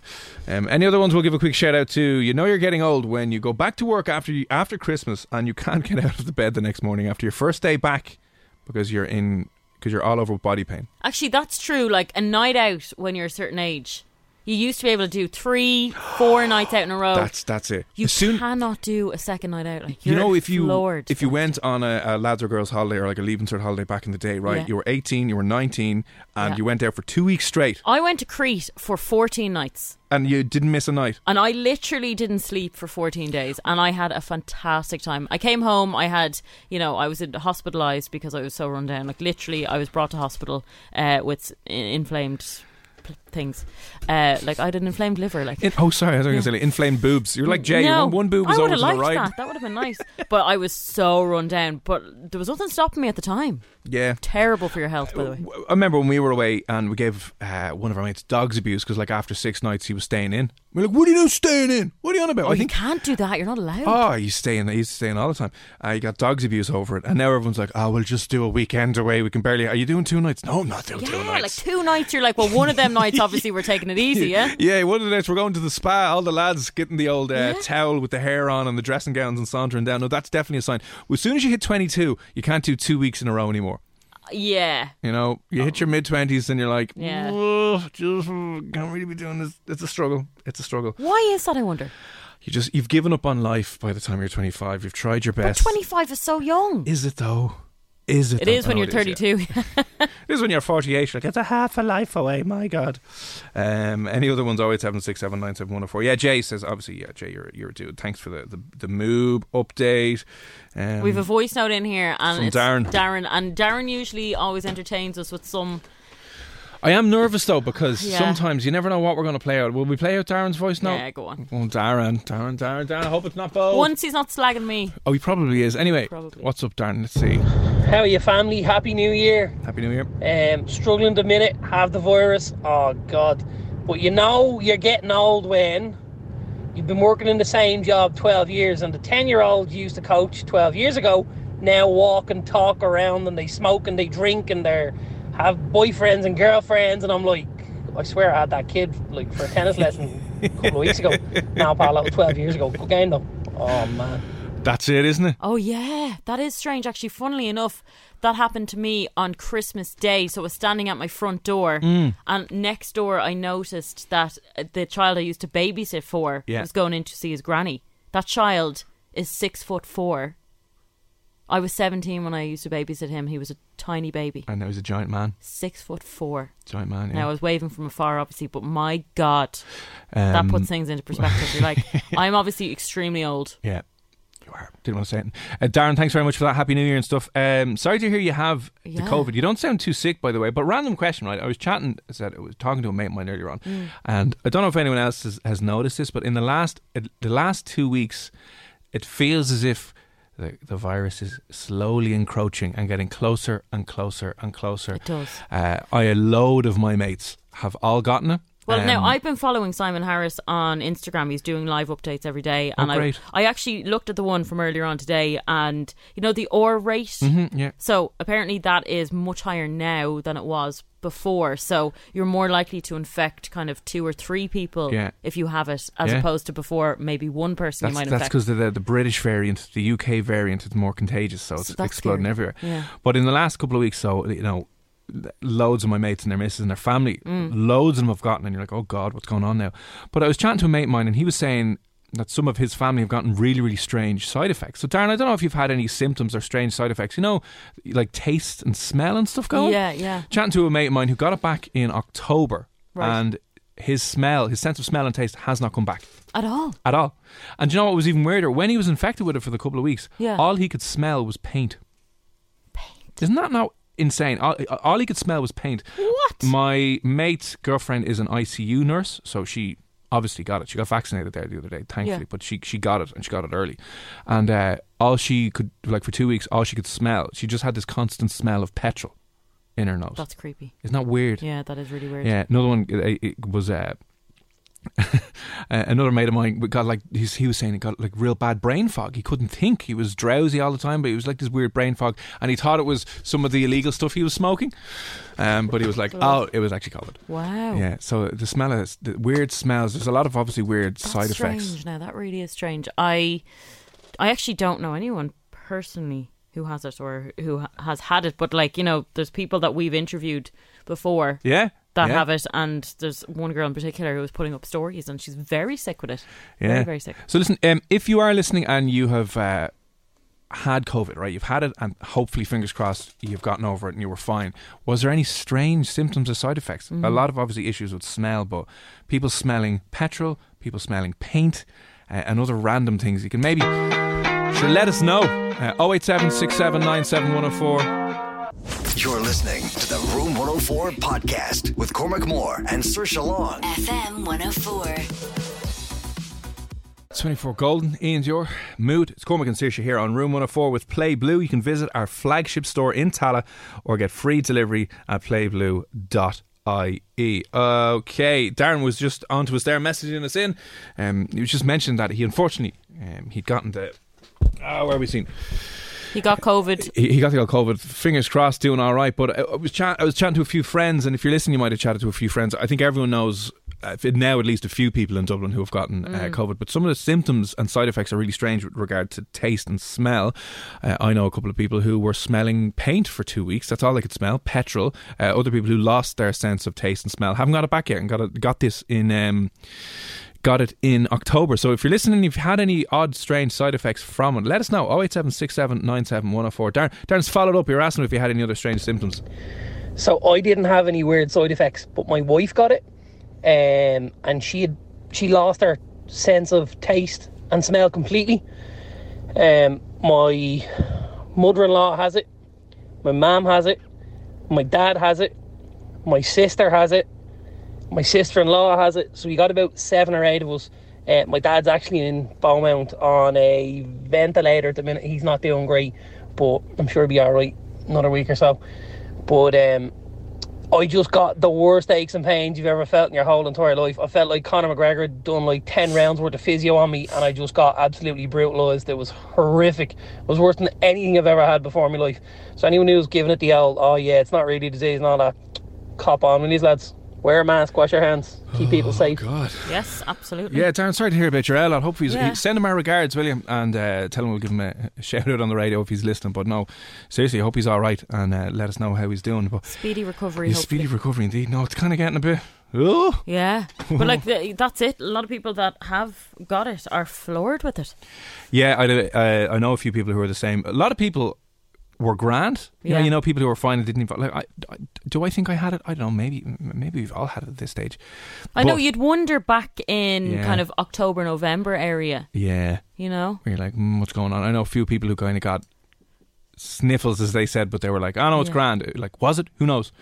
[SPEAKER 3] Um, any other ones? We'll give a quick shout out to. You know, you're getting old when you go back to work after you, after Christmas and you can't get out of the bed the next morning after your first day back because you're in because you're all over with body pain.
[SPEAKER 4] Actually, that's true. Like a night out when you're a certain age, you used to be able to do three, four nights out in a row.
[SPEAKER 3] That's that's it.
[SPEAKER 4] you
[SPEAKER 3] soon
[SPEAKER 4] cannot do a second night out. Like
[SPEAKER 3] you know if you
[SPEAKER 4] floored.
[SPEAKER 3] if you went on a, a lads or girls holiday or like a leaving cert holiday back in the day, right?
[SPEAKER 4] Yeah.
[SPEAKER 3] You were 18, you were 19, and
[SPEAKER 4] Yeah.
[SPEAKER 3] you went out for two weeks straight,
[SPEAKER 4] I went to Crete for 14 nights.
[SPEAKER 3] and you didn't miss a night.
[SPEAKER 4] And I literally didn't sleep for 14 days. And I had a fantastic time. I came home, I had, you know, I was in- hospitalized because I was so run down. Like, literally, I was brought to hospital uh, with inflamed p- things. Uh, like, I had an inflamed liver. Like,
[SPEAKER 3] In, oh, sorry, I was going to say like, inflamed boobs. You're like Jay.
[SPEAKER 4] no,
[SPEAKER 3] one, one boob was
[SPEAKER 4] I
[SPEAKER 3] over
[SPEAKER 4] would
[SPEAKER 3] to
[SPEAKER 4] have
[SPEAKER 3] the
[SPEAKER 4] liked
[SPEAKER 3] right.
[SPEAKER 4] that. That would have been nice. but I was so run down. But there was nothing stopping me at the time.
[SPEAKER 3] Yeah.
[SPEAKER 4] Terrible for your health, by the way.
[SPEAKER 3] I remember when we were away and we gave uh, one of our mates dogs abuse because, like, after six nights, he was staying in. We're like, "What are you doing staying in? What are you on about?"
[SPEAKER 4] Oh,
[SPEAKER 3] I
[SPEAKER 4] you
[SPEAKER 3] think.
[SPEAKER 4] can't do that. You're not allowed.
[SPEAKER 3] Oh, he's staying. He's staying all the time. Uh, he got dogs abuse over it, and now everyone's like, "Oh, we'll just do a weekend away. We can barely." Are you doing two nights? No, I'm not doing two nights.
[SPEAKER 4] like two nights. You're like, well, one of them nights, obviously, we're taking it easy, yeah?
[SPEAKER 3] Yeah, one of the nights we're going to the spa. All the lads getting the old uh,
[SPEAKER 4] Yeah.
[SPEAKER 3] towel with the hair on and the dressing gowns and sauntering down. No, that's definitely a sign. As soon as you hit 22, you can't do two weeks in a row anymore.
[SPEAKER 4] Yeah.
[SPEAKER 3] You know, you hit your mid 20s and you're like,
[SPEAKER 4] Yeah.
[SPEAKER 3] "Ugh, just can't really be doing this. It's a struggle. It's a struggle.
[SPEAKER 4] Why is that, I wonder?
[SPEAKER 3] You just you've given up on life by the time you're 25. You've tried your
[SPEAKER 4] But
[SPEAKER 3] best.
[SPEAKER 4] 25 is so young.
[SPEAKER 3] Is it though? Is it?
[SPEAKER 4] It is when you're
[SPEAKER 3] know it is, yeah.
[SPEAKER 4] 32.
[SPEAKER 3] It is when you're 48. You're like, it's a half a life away. My God. Um, any other ones? 08767971004. Yeah, Jay says, obviously, yeah, Jay, you're, you're a dude. Thanks for the, the, the Moob update. Um,
[SPEAKER 4] We've a voice note in here, and
[SPEAKER 3] Darren.
[SPEAKER 4] Darren, and Darren usually always entertains us with some.
[SPEAKER 3] I am nervous though because
[SPEAKER 4] Yeah.
[SPEAKER 3] sometimes you never know what we're going to play out. Will we play out Darren's voice now?
[SPEAKER 4] Yeah, go on.
[SPEAKER 3] Oh, Darren, Darren, Darren, Darren. I hope it's not both.
[SPEAKER 4] Once he's not slagging me.
[SPEAKER 3] Oh, he probably is. Anyway,
[SPEAKER 4] Probably.
[SPEAKER 3] what's up, Darren? Let's see.
[SPEAKER 5] How are you, family? Happy New Year.
[SPEAKER 3] Happy New Year.
[SPEAKER 5] Um, struggling the minute, have the virus. Oh God! But you know you're getting old when you've been working in the same job 12 years, and the 10-year-old used to coach 12 years ago now walk and talk around, and they smoke and they drink and they have boyfriends and girlfriends, and I'm like, I swear I had that kid like for a tennis lesson a couple of weeks ago. Now, pal, that was 12 years ago. Good game though. Oh man.
[SPEAKER 3] That's it, isn't it?
[SPEAKER 4] Oh yeah, that is strange. Actually, funnily enough, that happened to me on Christmas Day. So I was standing at my front door,
[SPEAKER 3] Mm.
[SPEAKER 4] and next door I noticed that uh, the child I used to babysit for
[SPEAKER 3] Yeah.
[SPEAKER 4] was going in to see his granny. That child is six foot four. I was seventeen when I used to babysit him. He was a tiny baby,
[SPEAKER 3] And now he's a giant man.
[SPEAKER 4] six foot four.
[SPEAKER 3] Giant man. Yeah.
[SPEAKER 4] Now I was waving from afar, obviously, but my God, that
[SPEAKER 3] Um,
[SPEAKER 4] puts things into perspective. You're like, I'm obviously extremely old.
[SPEAKER 3] Yeah. You are. Didn't want to say it. Uh, Darren, thanks very much for that. Happy New Year and stuff. Um, sorry to hear you have the COVID. You don't sound too sick, by the way. But random question, right? I was chatting, I said I was talking to a mate of mine earlier on,
[SPEAKER 4] Mm.
[SPEAKER 3] and I don't know if anyone else has, has noticed this, but in the last uh, the last two weeks, it feels as if the, the virus is slowly encroaching and getting closer and closer and closer.
[SPEAKER 4] It does.
[SPEAKER 3] Uh, I a load of my mates have all gotten it.
[SPEAKER 4] Well, now
[SPEAKER 3] Um,
[SPEAKER 4] I've been following Simon Harris on Instagram. He's doing live updates every day, and
[SPEAKER 3] Oh, great.
[SPEAKER 4] I I actually looked at the one from earlier on today, and you know the R rate.
[SPEAKER 3] Mhm, yeah.
[SPEAKER 4] So apparently that is much higher now than it was before. So you're more likely to infect kind of two or three people
[SPEAKER 3] Yeah.
[SPEAKER 4] if you have it, as
[SPEAKER 3] Yeah.
[SPEAKER 4] opposed to before maybe one person you
[SPEAKER 3] That's
[SPEAKER 4] might
[SPEAKER 3] that's
[SPEAKER 4] infect.
[SPEAKER 3] because the, the British variant, the UK variant, is more contagious, so it's
[SPEAKER 4] So that's
[SPEAKER 3] exploding
[SPEAKER 4] scary.
[SPEAKER 3] everywhere.
[SPEAKER 4] Yeah.
[SPEAKER 3] But in the last couple of weeks, so you know, loads of my mates and their missus and their family,
[SPEAKER 4] Mm.
[SPEAKER 3] loads of them have gotten, and you're like, oh god, what's going on now? But I was chatting to a mate of mine, and he was saying that some of his family have gotten really, really strange side effects. So, Darren, I don't know if you've had any symptoms or strange side effects. You know, like taste and smell and stuff going.
[SPEAKER 4] Yeah, yeah.
[SPEAKER 3] Chatting to a mate of mine who got it back in October,
[SPEAKER 4] Right.
[SPEAKER 3] and his smell, his sense of smell and taste has not come back
[SPEAKER 4] At all.
[SPEAKER 3] at all. And you know what was even weirder? When he was infected with it for the couple of weeks,
[SPEAKER 4] Yeah.
[SPEAKER 3] all he could smell was paint. Paint. Isn't that now insane? All, all he could smell was paint.
[SPEAKER 4] What?
[SPEAKER 3] My mate's girlfriend is an ICU nurse, so she obviously got it. She got vaccinated there the other day, thankfully,
[SPEAKER 4] Yeah.
[SPEAKER 3] but she she got it and she got it early. And uh, all she could like for two weeks, all she could smell, she just had this constant smell of petrol in her nose.
[SPEAKER 4] That's creepy.
[SPEAKER 3] Isn't that weird?
[SPEAKER 4] Yeah, that is really weird.
[SPEAKER 3] Yeah, another one it, it was uh, another mate of mine got like he's, he was saying he got like real bad brain fog. He couldn't think. He was drowsy all the time, but he was like this weird brain fog, and he thought it was some of the illegal stuff he was smoking. Um, but he was like, oh, it was actually COVID.
[SPEAKER 4] Wow.
[SPEAKER 3] Yeah. So the smell of the weird smells. There's a lot of obviously weird
[SPEAKER 4] That's
[SPEAKER 3] side
[SPEAKER 4] strange.
[SPEAKER 3] effects.
[SPEAKER 4] Now that really is strange. I, I actually don't know anyone personally who has it or who has had it, but like you know, there's people that we've interviewed before
[SPEAKER 3] Yeah.
[SPEAKER 4] that
[SPEAKER 3] yeah.
[SPEAKER 4] have it, and there's one girl in particular who was putting up stories, and she's very sick with it.
[SPEAKER 3] Yeah.
[SPEAKER 4] Very, very sick.
[SPEAKER 3] So listen, um, if you are listening and you have uh, had COVID, right? You've had it, and hopefully, fingers crossed, you've gotten over it and you were fine. Was there any strange symptoms or side effects? A lot of obviously issues with smell, but people smelling petrol, people smelling paint, uh, and other random things. You can maybe sure let us know. Uh, 087
[SPEAKER 1] You're listening to the Room 104 podcast with Cormac Moore and Saoirse Long.
[SPEAKER 2] FM 104.
[SPEAKER 3] 24 Golden, iann dior mood. It's Cormac and Saoirse here on Room 104 with Play Blue. You can visit our flagship store in Tallaght or get free delivery at playblue.ie. Okay, Darren was just onto us there, messaging us in. Um, he was just mentioning that he unfortunately um, he'd gotten the. Oh, where are we seen?
[SPEAKER 4] He got COVID.
[SPEAKER 3] He, he got the old COVID. Fingers crossed, doing all right. But I, I was chat, I was chatting to a few friends, and if you're listening, you might have chatted to a few friends. I think everyone knows uh, now at least a few people in Dublin who have gotten uh, COVID. But some of the symptoms and side effects are really strange with regard to taste and smell. Uh, I know a couple of people who were smelling paint for two weeks. That's all they could smell. Petrol. Uh, other people who lost their sense of taste and smell haven't got it back yet and got it, got this in. Um, got it in October. So if you're listening, and you've had any odd, strange side effects from it, let us know. 08767 97104. Darren, Darren's followed up. You're asking if you had any other strange symptoms.
[SPEAKER 5] So I didn't have any weird side effects, but my wife got it, um, and she had she lost her sense of taste and smell completely. Um, my mother-in-law has it, my mom has it, my dad has it, my sister has it, my sister-in-law has it. So we got about seven or eight of us. Uh, my dad's actually in Beaumont on a ventilator at the minute. He's not doing great, but I'm sure he'll be all right another week or so. But um, I just got the worst aches and pains you've ever felt in your whole entire life. I felt like Conor McGregor had done like 10 rounds worth of physio on me and I just got absolutely brutalised. It was horrific. It was worse than anything I've ever had before in my life. So anyone who's giving it the old, oh yeah, it's not really disease and all that, cop on with these lads. Wear a mask, wash your hands, keep people safe.
[SPEAKER 3] God.
[SPEAKER 4] Yes, absolutely.
[SPEAKER 3] Yeah, Darren, sorry to hear about your L. Hope he's
[SPEAKER 4] Yeah.
[SPEAKER 3] send him our regards, William. And uh, tell him we'll give him a, a shout out on the radio if he's listening. But no, seriously, I hope he's all right and uh, let us know how he's doing. But
[SPEAKER 4] Speedy recovery.
[SPEAKER 3] yeah, speedy recovery indeed. No, it's kind of getting a bit. Oh,
[SPEAKER 4] Yeah, but like the, that's it. A lot of people that have got it are floored with it.
[SPEAKER 3] yeah. I uh, I know a few people who are the same. A lot of people were grand. Yeah,
[SPEAKER 4] Yeah.
[SPEAKER 3] you know, people who were fine and didn't even. Like, I, I, do I think I had it? I don't know. Maybe, maybe we've all had it at this stage.
[SPEAKER 4] I know you'd wonder back in
[SPEAKER 3] Yeah.
[SPEAKER 4] kind of October, November area.
[SPEAKER 3] Yeah,
[SPEAKER 4] You know,
[SPEAKER 3] where you're like, mm, what's going on? I know a few people who kind of got sniffles, as they said, but they were like, oh no, it's
[SPEAKER 4] Yeah.
[SPEAKER 3] grand. Like, was it? Who knows?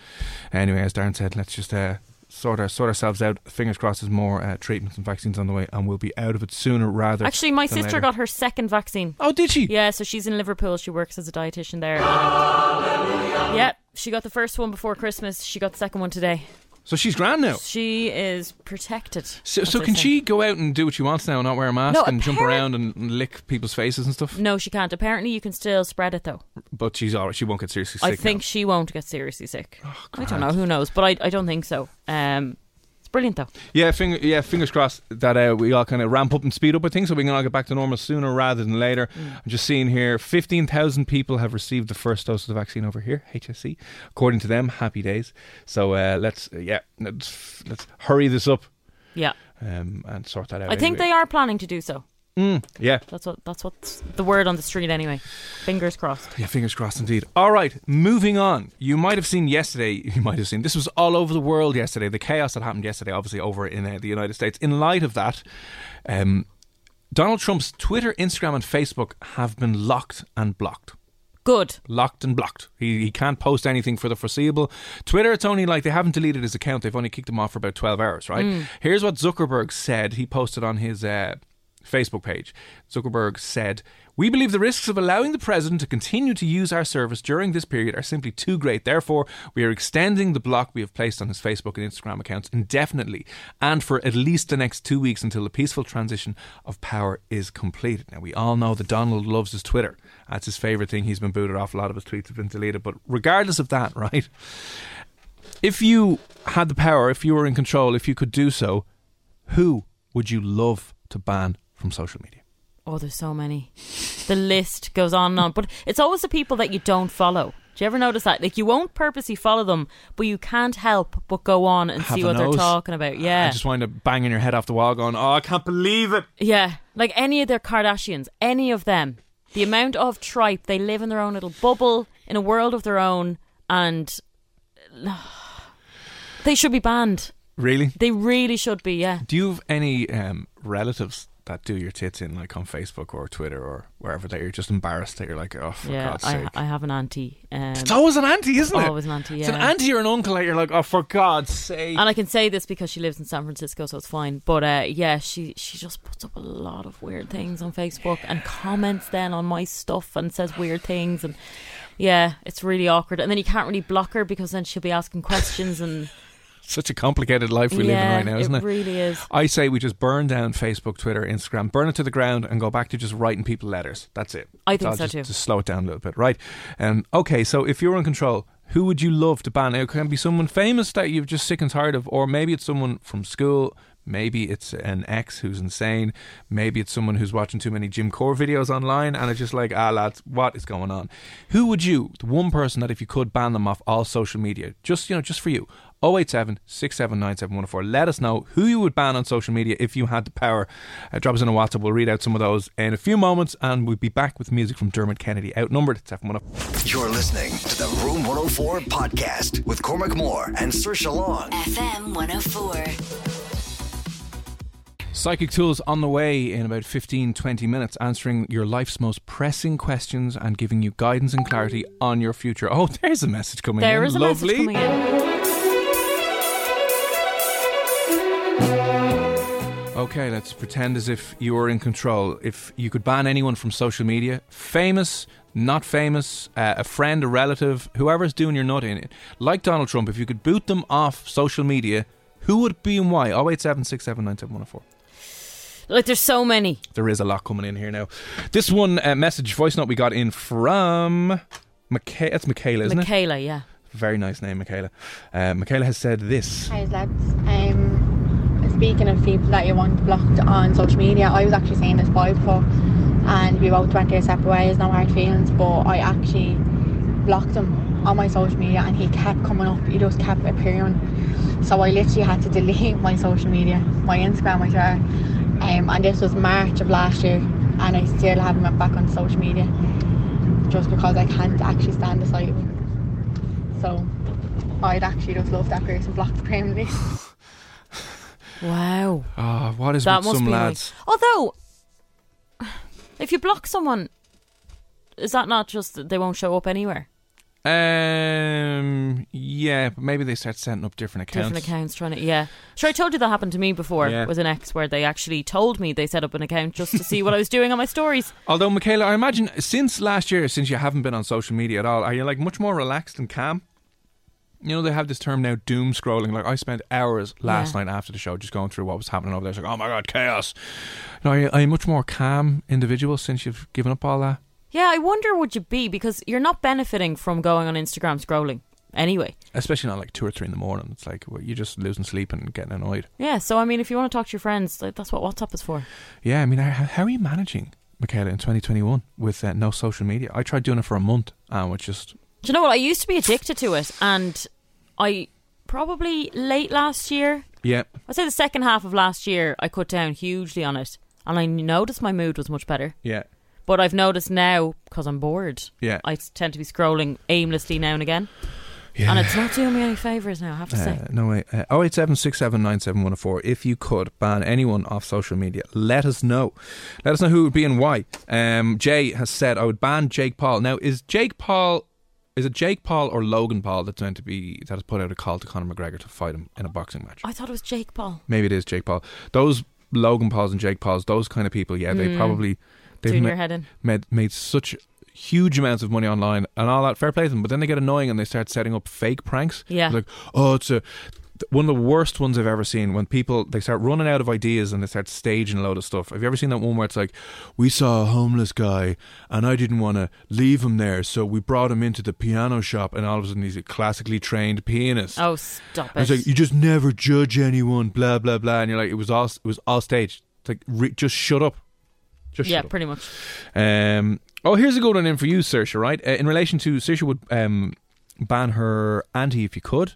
[SPEAKER 3] Anyway, as Darren said, let's just uh, sort our, sort ourselves out. Fingers crossed, there's more uh, treatments and vaccines on the way, and we'll be out of it sooner rather.
[SPEAKER 4] actually, my sister
[SPEAKER 3] later.
[SPEAKER 4] got her second vaccine.
[SPEAKER 3] Oh, did she?
[SPEAKER 4] Yeah, so she's in Liverpool. She works as a dietitian there. And yeah, she got the first one before Christmas. She got the second one today.
[SPEAKER 3] So she's grand now.
[SPEAKER 4] She is protected.
[SPEAKER 3] So, so can she go out and do what she wants now, and not wear a mask
[SPEAKER 4] No,
[SPEAKER 3] and jump around and, lick people's faces and stuff?
[SPEAKER 4] No, she can't. Apparently, you can still spread it though.
[SPEAKER 3] But she's all right. She won't get seriously sick.
[SPEAKER 4] I think
[SPEAKER 3] now.
[SPEAKER 4] she won't get seriously sick.
[SPEAKER 3] Oh,
[SPEAKER 4] I don't know. Who knows? But I, I don't think so. Um, brilliant though.
[SPEAKER 3] Yeah, finger, yeah, fingers crossed that uh, we all kind of ramp up and speed up with things so we can all get back to normal sooner rather than later.
[SPEAKER 4] Mm.
[SPEAKER 3] I'm just seeing here 15,000 people have received the first dose of the vaccine over here, HSE. According to them, happy days. So uh, let's, uh, yeah, let's, let's hurry this up
[SPEAKER 4] Yeah,
[SPEAKER 3] um, and sort that out.
[SPEAKER 4] I think they are planning to do so.
[SPEAKER 3] Mm, yeah.
[SPEAKER 4] That's what that's what's the word on the street anyway. Fingers crossed.
[SPEAKER 3] Yeah, fingers crossed indeed. All right, moving on. You might have seen yesterday, you might have seen, this was all over the world yesterday, the chaos that happened yesterday, obviously over in uh, the United States. In light of that, um, Donald Trump's Twitter, Instagram, and Facebook have been locked and blocked.
[SPEAKER 4] Good.
[SPEAKER 3] Locked and blocked. He, he can't post anything for the foreseeable. Twitter, it's only like they haven't deleted his account. They've only kicked him off for about 12 hours, right? Here's what Zuckerberg said. He posted on his uh, Facebook page. Zuckerberg said, We believe the risks of allowing the president to continue to use our service during this period are simply too great. Therefore, we are extending the block we have placed on his Facebook and Instagram accounts indefinitely and for at least the next two weeks until the peaceful transition of power is completed. Now, we all know that Donald loves his Twitter. That's his favourite thing. He's been booted off. A lot of his tweets have been deleted. But regardless of that, right? If you had the power, if you were in control, if you could do so, who would you love to ban from social media?
[SPEAKER 4] Oh, there's so many. The list goes on and on. But it's always the people that you don't follow. Do you ever notice that? Like you won't purposely follow them, but you can't help but go on and
[SPEAKER 3] Have
[SPEAKER 4] see what they're talking about. Yeah.
[SPEAKER 3] I just wind up banging your head off the wall going, oh, I can't believe it.
[SPEAKER 4] Yeah, like any of their Kardashians, any of them. The amount of tripe, they live in their own little bubble, in a world of their own, and they should be banned.
[SPEAKER 3] Really?
[SPEAKER 4] They really should be, yeah.
[SPEAKER 3] Do you have any um, relatives that do your tits in, like on Facebook or Twitter or wherever, that you're just embarrassed that you're like, oh, for
[SPEAKER 4] yeah,
[SPEAKER 3] God's
[SPEAKER 4] I,
[SPEAKER 3] sake?
[SPEAKER 4] I have an auntie. Um,
[SPEAKER 3] it's always an auntie, isn't it?
[SPEAKER 4] always an auntie,
[SPEAKER 3] It's an
[SPEAKER 4] yeah.
[SPEAKER 3] auntie or an uncle that you're like, oh, for God's sake.
[SPEAKER 4] and I can say this because she lives in San Francisco, so it's fine. But uh, yeah, she she just puts up a lot of weird things on Facebook and comments then on my stuff and says weird things and yeah, it's really awkward. And then you can't really block her because then she'll be asking questions and
[SPEAKER 3] Such a complicated life we live in right now, isn't it? it?
[SPEAKER 4] really is.
[SPEAKER 3] I say we just burn down Facebook, Twitter, Instagram, burn it to the ground, and go back to just writing people letters. That's it.
[SPEAKER 4] I think
[SPEAKER 3] I'll
[SPEAKER 4] so
[SPEAKER 3] just,
[SPEAKER 4] too.
[SPEAKER 3] Just slow it down a little bit, right? Um, okay, so if you're in control, who would you love to ban? It can be someone famous that you're just sick and tired of, or maybe it's someone from school, Maybe it's an ex who's insane. Maybe it's someone who's watching too many Jim Corr videos online and it's just like, ah, lads, what is going on? Who would you, the one person that if you could ban them off all social media, just, you know, just for you, 087 6797104. Let us know who you would ban on social media if you had the power. Uh, drop us in a WhatsApp. We'll read out some of those in a few moments and we'll be back with music from Dermot Kennedy. Outnumbered at 710.
[SPEAKER 1] You're listening to the Room 104 podcast with Cormac Moore and Saoirse Long.
[SPEAKER 2] FM 104.
[SPEAKER 3] Psychic Tools on the way in about 15 20 minutes, answering your life's most pressing questions and giving you guidance and clarity on your future. Oh, there's a message coming
[SPEAKER 4] There
[SPEAKER 3] in.
[SPEAKER 4] is a
[SPEAKER 3] Lovely.
[SPEAKER 4] message coming in.
[SPEAKER 3] Okay, let's pretend as if you were in control. If you could ban anyone from social media, famous, not famous, uh, a friend, a relative, whoever's doing your nut in it, like Donald Trump, if you could boot them off social media, who would it be and why? 087
[SPEAKER 4] Like, there's so many.
[SPEAKER 3] There is a lot coming in here now. This one uh, message, voice note we got in from. Micha- that's Michaela, isn't it?
[SPEAKER 4] Michaela, yeah.
[SPEAKER 3] Very nice name, Michaela. Uh, Michaela has said this.
[SPEAKER 6] Hi lads. Um, speaking of people that you want blocked on social media, I was actually saying this boy before, and we both went our separate ways, no hard feelings. But I actually blocked him on my social media, and he kept coming up. He just kept appearing. So I literally had to delete my social media, my Instagram, my Twitter. Um, and this was March of last year, and I still haven't went back on social media, just because I can't actually stand the sight of him. So I'd actually just love that person blocked permanently.
[SPEAKER 4] Wow.
[SPEAKER 3] Ah, what is
[SPEAKER 4] That
[SPEAKER 3] with
[SPEAKER 4] must
[SPEAKER 3] some
[SPEAKER 4] be
[SPEAKER 3] lads?
[SPEAKER 4] Like, although, if you block someone, is that not just that they won't show up anywhere?
[SPEAKER 3] Um, yeah, but maybe they start setting up different accounts.
[SPEAKER 4] Different accounts trying to, yeah. Sure, I told you that happened to me before
[SPEAKER 3] Yeah.
[SPEAKER 4] with an ex where they actually told me they set up an account just to see what I was doing on my stories.
[SPEAKER 3] Although, Michaela, I imagine since last year, since you haven't been on social media at all, are you like much more relaxed and calm? You know, they have this term now, doom scrolling. Like, I spent hours last
[SPEAKER 4] Yeah.
[SPEAKER 3] night after the show just going through what was happening over there. It's like, oh my God, chaos. You know, are, you, you much more calm individual since you've given up all that?
[SPEAKER 4] Yeah, I wonder would you be because you're not benefiting from going on Instagram scrolling anyway.
[SPEAKER 3] Especially not like two or three in the morning. It's like well, you're just losing sleep and getting annoyed.
[SPEAKER 4] Yeah, so I mean, if you want to talk to your friends, like, that's what WhatsApp is for.
[SPEAKER 3] Yeah, I mean, how, how are you managing, Michaela, in 2021 with uh, no social media? I tried doing it for a month and it just
[SPEAKER 4] Do you know what? I used to be addicted to it, and I probably late last year,
[SPEAKER 3] yeah.
[SPEAKER 4] I'd say the second half of last year, I cut down hugely on it, and I noticed my mood was much better.
[SPEAKER 3] Yeah.
[SPEAKER 4] But I've noticed now because I'm bored.
[SPEAKER 3] Yeah.
[SPEAKER 4] I tend to be scrolling aimlessly now and again,
[SPEAKER 3] Yeah.
[SPEAKER 4] and it's not doing me any favors now. I have to say.
[SPEAKER 3] Uh, no way. Uh, 087 If you could ban anyone off social media, let us know. Let us know who it would be and why. Um, Jay has said, I would ban Jake Paul. Now, is Jake Paul. Is it Jake Paul or Logan Paul that's meant to be that has put out a call to Conor McGregor to fight him in a boxing match?
[SPEAKER 4] I thought it was Jake Paul.
[SPEAKER 3] Maybe it is Jake Paul. Those Logan Pauls and Jake Pauls, those kind of people, yeah, they hmm. probably they've
[SPEAKER 4] Doing
[SPEAKER 3] ma-
[SPEAKER 4] your head in.
[SPEAKER 3] made made such huge amounts of money online and all that. Fair play to them, but then they get annoying and they start setting up fake pranks.
[SPEAKER 4] Yeah.
[SPEAKER 3] like oh, it's a one of the worst ones I've ever seen when people they start running out of ideas and they start staging a load of stuff. Have you ever seen that one where it's like, we saw a homeless guy and I didn't want to leave him there, so we brought him into the piano shop, and all of a sudden he's a classically trained pianist.
[SPEAKER 4] Oh, stop
[SPEAKER 3] And
[SPEAKER 4] it!
[SPEAKER 3] it's like you just never judge anyone, blah blah blah, and you're like, it was all it was all staged. It's like re- just shut up, just
[SPEAKER 4] yeah, pretty much.
[SPEAKER 3] Um, oh, here's a good one in for you, Saoirse. Right, uh, in relation to Saoirse would um, ban her auntie if you could,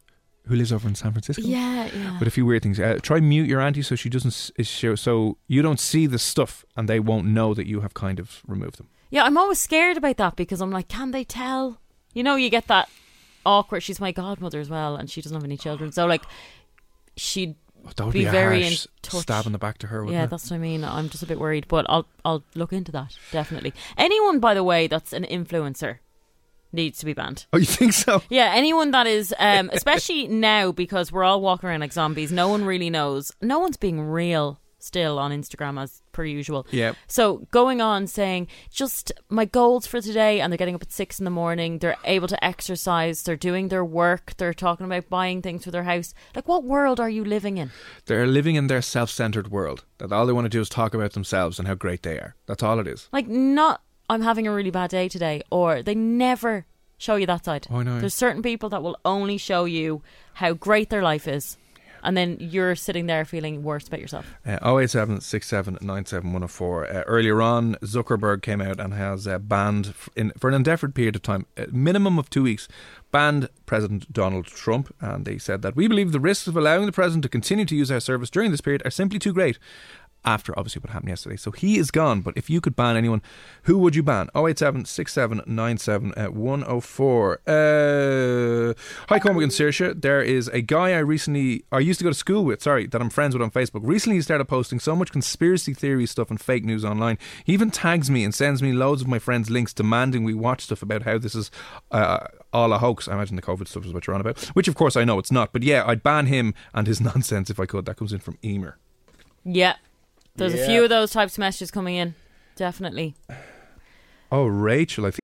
[SPEAKER 3] who lives over in San Francisco.
[SPEAKER 4] Yeah, yeah.
[SPEAKER 3] With a few weird things. Uh, try mute your auntie so she doesn't show, so you don't see the stuff and they won't know that you have kind of removed them.
[SPEAKER 4] Yeah, I'm always scared about that because I'm like, can they tell? You know, you get that awkward. She's my godmother as well, and she doesn't have any children, so like, she'd
[SPEAKER 3] Oh,
[SPEAKER 4] Be very in touch.
[SPEAKER 3] stab in the back to her.
[SPEAKER 4] Yeah,
[SPEAKER 3] it?
[SPEAKER 4] that's what I mean. I'm just a bit worried, but I'll I'll look into that definitely. Anyone, by the way, that's an influencer needs to be banned.
[SPEAKER 3] Oh, you think so?
[SPEAKER 4] Yeah, anyone that is, um, especially now because we're all walking around like zombies. No one really knows. No one's being real still on Instagram as per usual.
[SPEAKER 3] Yeah.
[SPEAKER 4] So going on saying just my goals for today, and they're getting up at six in the morning. They're able to exercise. They're doing their work. They're talking about buying things for their house. Like, what world are you living in?
[SPEAKER 3] They're living in their self-centered world. That all they want to do is talk about themselves and how great they are. That's all it is.
[SPEAKER 4] Like, not I'm having a really bad day today, or they never show you that side.
[SPEAKER 3] Oh, I know.
[SPEAKER 4] There's certain people that will only show you how great their life is. and then you're sitting there feeling worse about yourself.
[SPEAKER 3] Uh, 087 104. Uh, earlier on, Zuckerberg came out and has uh, banned, f- in, for an indefinite period of time, a minimum of two weeks, banned President Donald Trump. And they said that we believe the risks of allowing the president to continue to use our service during this period are simply too great. After obviously what happened yesterday. So he is gone, but if you could ban anyone, who would you ban? 087 6797 at 104. Uh, hi, Cormac and Saoirse. There is a guy I recently, I used to go to school with, sorry, that I'm friends with on Facebook. Recently he started posting so much conspiracy theory stuff and fake news online. He even tags me and sends me loads of my friends' links demanding we watch stuff about how this is uh, all a hoax. I imagine the COVID stuff is what you're on about, which of course I know it's not. But yeah, I'd ban him and his nonsense if I could. That comes in from Emer.
[SPEAKER 4] Yeah, there's
[SPEAKER 3] Yeah.
[SPEAKER 4] a few of those types of messages coming in. Definitely.
[SPEAKER 3] Oh, Rachel, I think.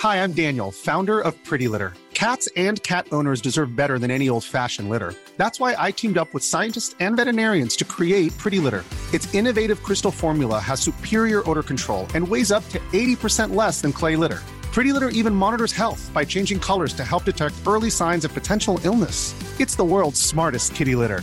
[SPEAKER 7] Hi, I'm Daniel, founder of Pretty Litter. Cats and cat owners deserve better than any old fashioned litter. That's why I teamed up with scientists and veterinarians to create Pretty Litter. Its innovative crystal formula has superior odor control and weighs up to 80% less than clay litter. Pretty Litter even monitors health by changing colors to help detect early signs of potential illness. It's the world's smartest kitty litter.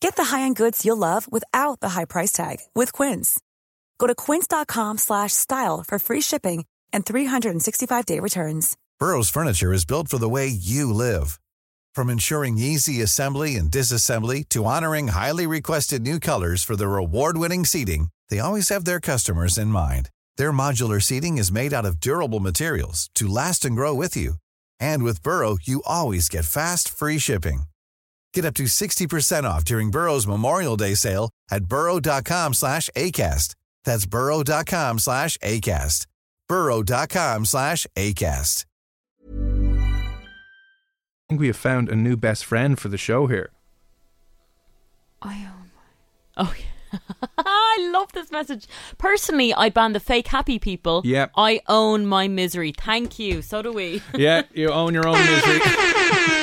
[SPEAKER 8] Get the high-end goods you'll love without the high price tag with Quince. Go to quince.com slash style for free shipping and 365-day returns.
[SPEAKER 9] Burrow's furniture is built for the way you live. From ensuring easy assembly and disassembly to honoring highly requested new colors for their award-winning seating, they always have their customers in mind. Their modular seating is made out of durable materials to last and grow with you. And with Burrow, you always get fast, free shipping. Get up to 60% off during Burrow's Memorial Day sale at burrow.com slash ACAST. That's burrow.com slash ACAST. burrow.com slash ACAST.
[SPEAKER 3] I think we have found a new best friend for the show here.
[SPEAKER 4] I own my. Oh, yeah. I love this message. Personally, I ban the fake happy people.
[SPEAKER 3] Yep.
[SPEAKER 4] I own my misery. Thank you. So do we.
[SPEAKER 3] Yeah, you own your own misery.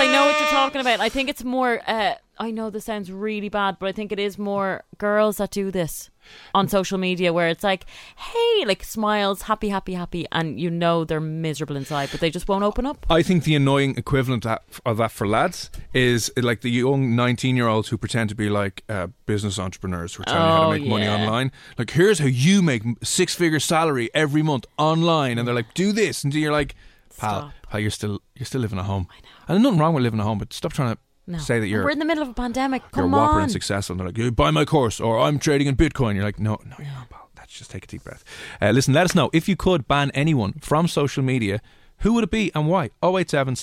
[SPEAKER 4] I know what you're talking about. I think it's more. Uh, I know this sounds really bad, but I think it is more girls that do this on social media, where it's like, "Hey," like smiles, happy, happy, happy, and you know they're miserable inside, but they just won't open up.
[SPEAKER 3] I think the annoying equivalent of that- for lads is like the young 19 year olds who pretend to be like uh, business entrepreneurs who are telling you how
[SPEAKER 4] Oh,
[SPEAKER 3] to make money online. Like, here's how you make six figure salary every month online. And they're like, do this. And you're like, pal,
[SPEAKER 4] Stop.
[SPEAKER 3] pal you're still you're still living at home. I know. And there's nothing wrong with living at home, but stop trying to
[SPEAKER 4] No.
[SPEAKER 3] say that you're.
[SPEAKER 4] We're in the middle of a pandemic.
[SPEAKER 3] you're
[SPEAKER 4] Come
[SPEAKER 3] whopper
[SPEAKER 4] on.
[SPEAKER 3] and successful. And they're like, you buy my course, or I'm trading in Bitcoin. You're like, no, no, you're not, pal. Let's just take a deep breath. Uh, listen, let us know if you could ban anyone from social media. Who would it be and why? 087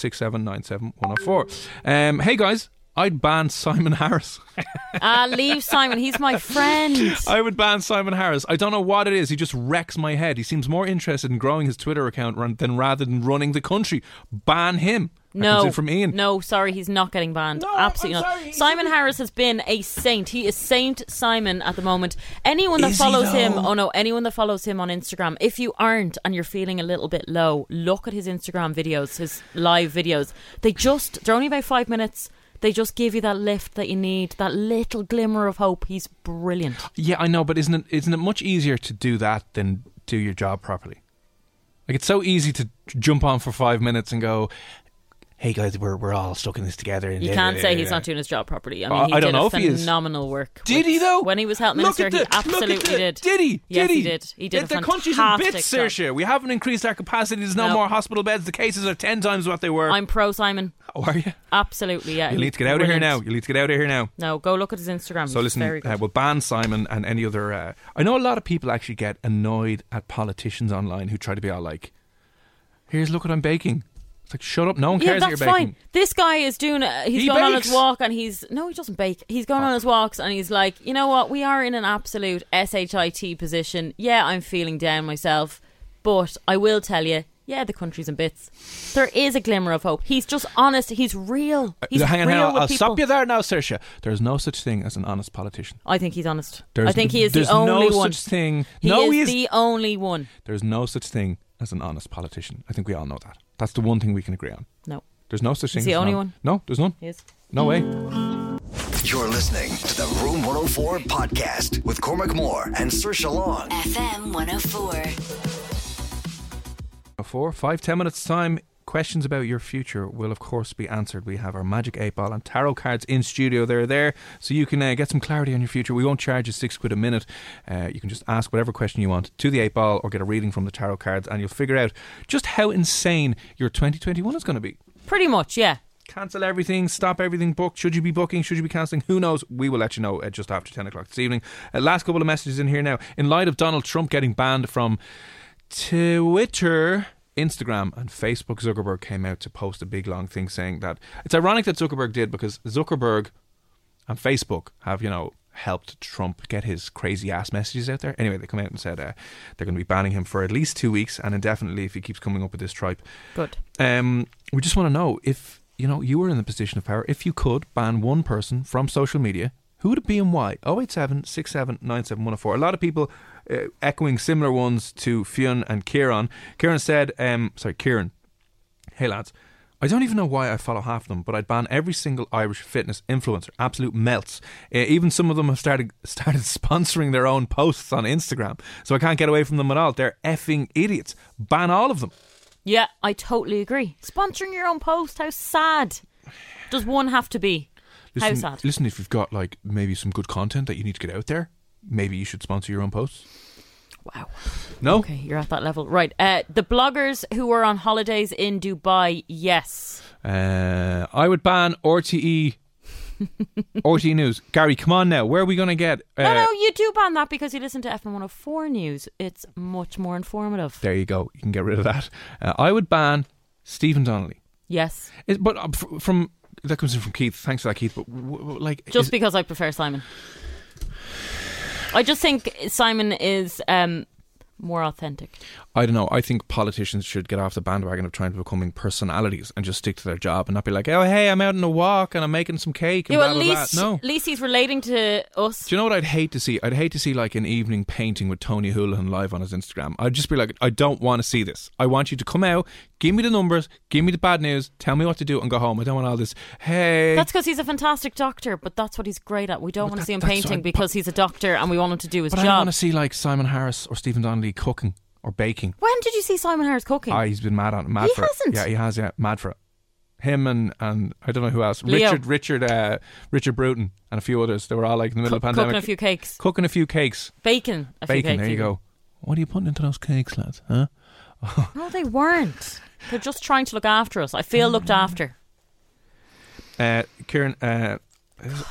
[SPEAKER 3] Um Hey guys, I'd ban Simon Harris.
[SPEAKER 4] Ah, leave Simon. He's my friend.
[SPEAKER 3] I would ban Simon Harris. I don't know what it is. He just wrecks my head. He seems more interested in growing his Twitter account run- than rather than running the country. Ban him.
[SPEAKER 4] No,
[SPEAKER 3] from Ian.
[SPEAKER 4] No, sorry, he's not getting banned. Absolutely not. Simon Harris has been a saint. He is Saint Simon at the moment. Anyone that
[SPEAKER 3] Is
[SPEAKER 4] follows him, oh no, anyone that follows him on Instagram. If you aren't and you're feeling a little bit low, look at his Instagram videos, his live videos. They just they're only about five minutes. They just give you that lift that you need, that little glimmer of hope. He's brilliant.
[SPEAKER 3] Yeah, I know, but isn't it isn't it much easier to do that than do your job properly? Like it's so easy to jump on for five minutes and go, "Hey guys, we're we're all stuck in this together." and
[SPEAKER 4] You
[SPEAKER 3] da-
[SPEAKER 4] can't
[SPEAKER 3] da-
[SPEAKER 4] say
[SPEAKER 3] da-
[SPEAKER 4] he's
[SPEAKER 3] da."
[SPEAKER 4] not doing his job properly. I mean, he
[SPEAKER 3] I don't
[SPEAKER 4] did
[SPEAKER 3] know
[SPEAKER 4] a
[SPEAKER 3] if he is.
[SPEAKER 4] phenomenal work.
[SPEAKER 3] Did
[SPEAKER 4] with-
[SPEAKER 3] he though?
[SPEAKER 4] When he was health
[SPEAKER 3] Look
[SPEAKER 4] minister,
[SPEAKER 3] at the-
[SPEAKER 4] he
[SPEAKER 3] look at
[SPEAKER 4] absolutely
[SPEAKER 3] the-
[SPEAKER 4] did.
[SPEAKER 3] Did he?
[SPEAKER 4] Yes,
[SPEAKER 3] did he?
[SPEAKER 4] he did. He did
[SPEAKER 3] The,
[SPEAKER 4] a
[SPEAKER 3] the country's in bits,
[SPEAKER 4] fantastic job.
[SPEAKER 3] Saoirse. We haven't increased our capacity. There's no
[SPEAKER 4] No.
[SPEAKER 3] more hospital beds. The cases are ten times what they were.
[SPEAKER 4] I'm pro Simon.
[SPEAKER 3] oh, are you?
[SPEAKER 4] Absolutely, yeah.
[SPEAKER 3] You need to get out of here now.
[SPEAKER 4] brilliant.
[SPEAKER 3] You need to get out of here now.
[SPEAKER 4] No, go look at his Instagram.
[SPEAKER 3] So
[SPEAKER 4] He's
[SPEAKER 3] listen,
[SPEAKER 4] very good.
[SPEAKER 3] uh, we'll ban Simon and any other. Uh, I know a lot of people actually get annoyed at politicians online who try to be all like, "Here's look what I'm baking." It's like, shut up. No one
[SPEAKER 4] yeah,
[SPEAKER 3] cares that
[SPEAKER 4] that's
[SPEAKER 3] you're baking.
[SPEAKER 4] fine. This guy is doing. Uh, he's
[SPEAKER 3] He
[SPEAKER 4] going on
[SPEAKER 3] bakes.
[SPEAKER 4] his walk and he's no, he doesn't bake. He's going on his walks and he's like, you know what? We are in an absolute shit position. Yeah, I'm feeling down myself, but I will tell you, Yeah, the country's in bits. There is a glimmer of hope. He's just honest. He's real. He's
[SPEAKER 3] hang on,
[SPEAKER 4] real
[SPEAKER 3] hang on.
[SPEAKER 4] with
[SPEAKER 3] I'll
[SPEAKER 4] people.
[SPEAKER 3] stop you there now, Saoirse. There's no such thing as an honest politician.
[SPEAKER 4] I think he's honest.
[SPEAKER 3] There's
[SPEAKER 4] I think he is the
[SPEAKER 3] there's
[SPEAKER 4] only
[SPEAKER 3] no
[SPEAKER 4] one.
[SPEAKER 3] such thing.
[SPEAKER 4] He
[SPEAKER 3] no,
[SPEAKER 4] is
[SPEAKER 3] he is.
[SPEAKER 4] the only one.
[SPEAKER 3] There's no such thing as an honest politician. I think we all know that. That's the one thing we can agree on.
[SPEAKER 4] No.
[SPEAKER 3] There's no such thing.
[SPEAKER 4] Is
[SPEAKER 3] as
[SPEAKER 4] the only
[SPEAKER 3] hon-
[SPEAKER 4] one?
[SPEAKER 3] No, there's none.
[SPEAKER 4] Yes.
[SPEAKER 3] No way.
[SPEAKER 1] You're listening to the Room 104 podcast with Cormac Moore and Saoirse Long.
[SPEAKER 2] FM 104.
[SPEAKER 3] Four, five, ten minutes time. Questions about your future will, of course, be answered. We have our magic eight ball and tarot cards in studio. They're there, so you can uh, get some clarity on your future. We won't charge you six quid a minute. Uh, you can just ask whatever question you want to the eight ball, or get a reading from the tarot cards, and you'll figure out just how insane your 2021 is going to be.
[SPEAKER 4] Pretty much, yeah.
[SPEAKER 3] Cancel everything, stop everything booked. Should you be booking? Should you be cancelling? Who knows? We will let you know uh, just after 10 o'clock this evening. Uh, last couple of messages in here now. In light of Donald Trump getting banned from Twitter, Instagram, and Facebook, Zuckerberg came out to post a big long thing saying that it's ironic that Zuckerberg did because Zuckerberg and Facebook have, you know, helped Trump get his crazy ass messages out there. Anyway, they come out and said uh, they're going to be banning him for at least two weeks and indefinitely if he keeps coming up with this tripe.
[SPEAKER 4] Good.
[SPEAKER 3] Um, we just want to know if you know you were in the position of power. If you could ban one person from social media, who would it be and why? 087 67 97 104. A lot of people uh, echoing similar ones to Fionn and Kieran. Kieran said, um, sorry, Kieran, hey lads, I don't even know why I follow half of them, but I'd ban every single Irish fitness influencer. Absolute melts. Uh, even some of them have started started sponsoring their own posts on Instagram, so I can't get away from them at all. They're effing idiots. Ban all of them.
[SPEAKER 4] Yeah, I totally agree. Sponsoring your own post, how sad. Does one have to be? how sad.
[SPEAKER 3] listen, if you've got like maybe some good content that you need to get out there, maybe you should sponsor your own posts.
[SPEAKER 4] Wow.
[SPEAKER 3] No?
[SPEAKER 4] Okay, you're at that level. Right. Uh, the bloggers who were on holidays in Dubai, yes.
[SPEAKER 3] Uh, I would ban RTE. RTE News. Gary, come on now. Where are we going to get? Uh,
[SPEAKER 4] no, no, you do ban that because you listen to FM 104 news. It's much more informative.
[SPEAKER 3] There you go. You can get rid of that. Uh, I would ban Stephen Donnelly.
[SPEAKER 4] Yes.
[SPEAKER 3] It, but uh, from that comes in from Keith. Thanks for that, Keith. But like,
[SPEAKER 4] Just
[SPEAKER 3] is-
[SPEAKER 4] because I prefer Simon. I just think Simon is um, more authentic.
[SPEAKER 3] I don't know. I think politicians should get off the bandwagon of trying to becoming personalities and just stick to their job and not be like, oh, hey, I'm out on a walk and I'm making some cake and
[SPEAKER 4] Yeah, well, at
[SPEAKER 3] blah, blah.
[SPEAKER 4] least,
[SPEAKER 3] No.
[SPEAKER 4] at least he's relating to us.
[SPEAKER 3] Do you know what I'd hate to see? I'd hate to see like an evening painting with Tony Holohan live on his Instagram. I'd just be like, I don't want to see this. I want you to come out, give me the numbers, give me the bad news, tell me what to do, and go home. I don't want all this. Hey,
[SPEAKER 4] That's because he's a fantastic doctor, but that's what he's great at. We don't want to
[SPEAKER 3] that-
[SPEAKER 4] see him
[SPEAKER 3] that's
[SPEAKER 4] painting because he's a doctor and we want him to do his job.
[SPEAKER 3] but I don't
[SPEAKER 4] job.
[SPEAKER 3] want to see like Simon Harris or Stephen Donnelly cooking or baking.
[SPEAKER 4] When did you see Simon Harris cooking?
[SPEAKER 3] Ah, he's been mad on mad
[SPEAKER 4] He
[SPEAKER 3] for
[SPEAKER 4] hasn't.
[SPEAKER 3] it. Yeah, he has. Yeah, mad for it. Him and and I don't know who else.
[SPEAKER 4] Leo.
[SPEAKER 3] Richard, Richard, uh, Richard Bruton, and a few others. They were all like in the middle of
[SPEAKER 4] Cook-
[SPEAKER 3] pandemic,
[SPEAKER 4] cooking a few cakes.
[SPEAKER 3] cooking a few cakes,
[SPEAKER 4] Bacon. A few
[SPEAKER 3] bacon.
[SPEAKER 4] cakes
[SPEAKER 3] there you
[SPEAKER 4] even.
[SPEAKER 3] go. What are you putting into those cakes, lads? Huh?
[SPEAKER 4] No, they weren't. They're just trying to look after us. I feel looked after.
[SPEAKER 3] Uh, Kieran, uh,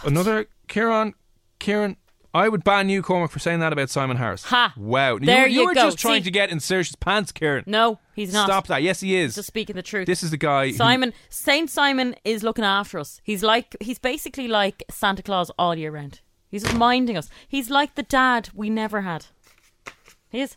[SPEAKER 3] another Kieran, Kieran. I would ban you, Cormac, for saying that about Simon Harris.
[SPEAKER 4] Ha!
[SPEAKER 3] Wow.
[SPEAKER 4] There
[SPEAKER 3] you,
[SPEAKER 4] you
[SPEAKER 3] were
[SPEAKER 4] go.
[SPEAKER 3] just trying
[SPEAKER 4] See-
[SPEAKER 3] to get in Saoirse's pants, Kieran.
[SPEAKER 4] No, he's not.
[SPEAKER 3] Stop that. Yes, he is.
[SPEAKER 4] Just speaking the truth.
[SPEAKER 3] This is the guy. who-
[SPEAKER 4] Simon Saint Simon is looking after us. He's like he's basically like Santa Claus all year round. He's just minding us. He's like the dad we never had. He is.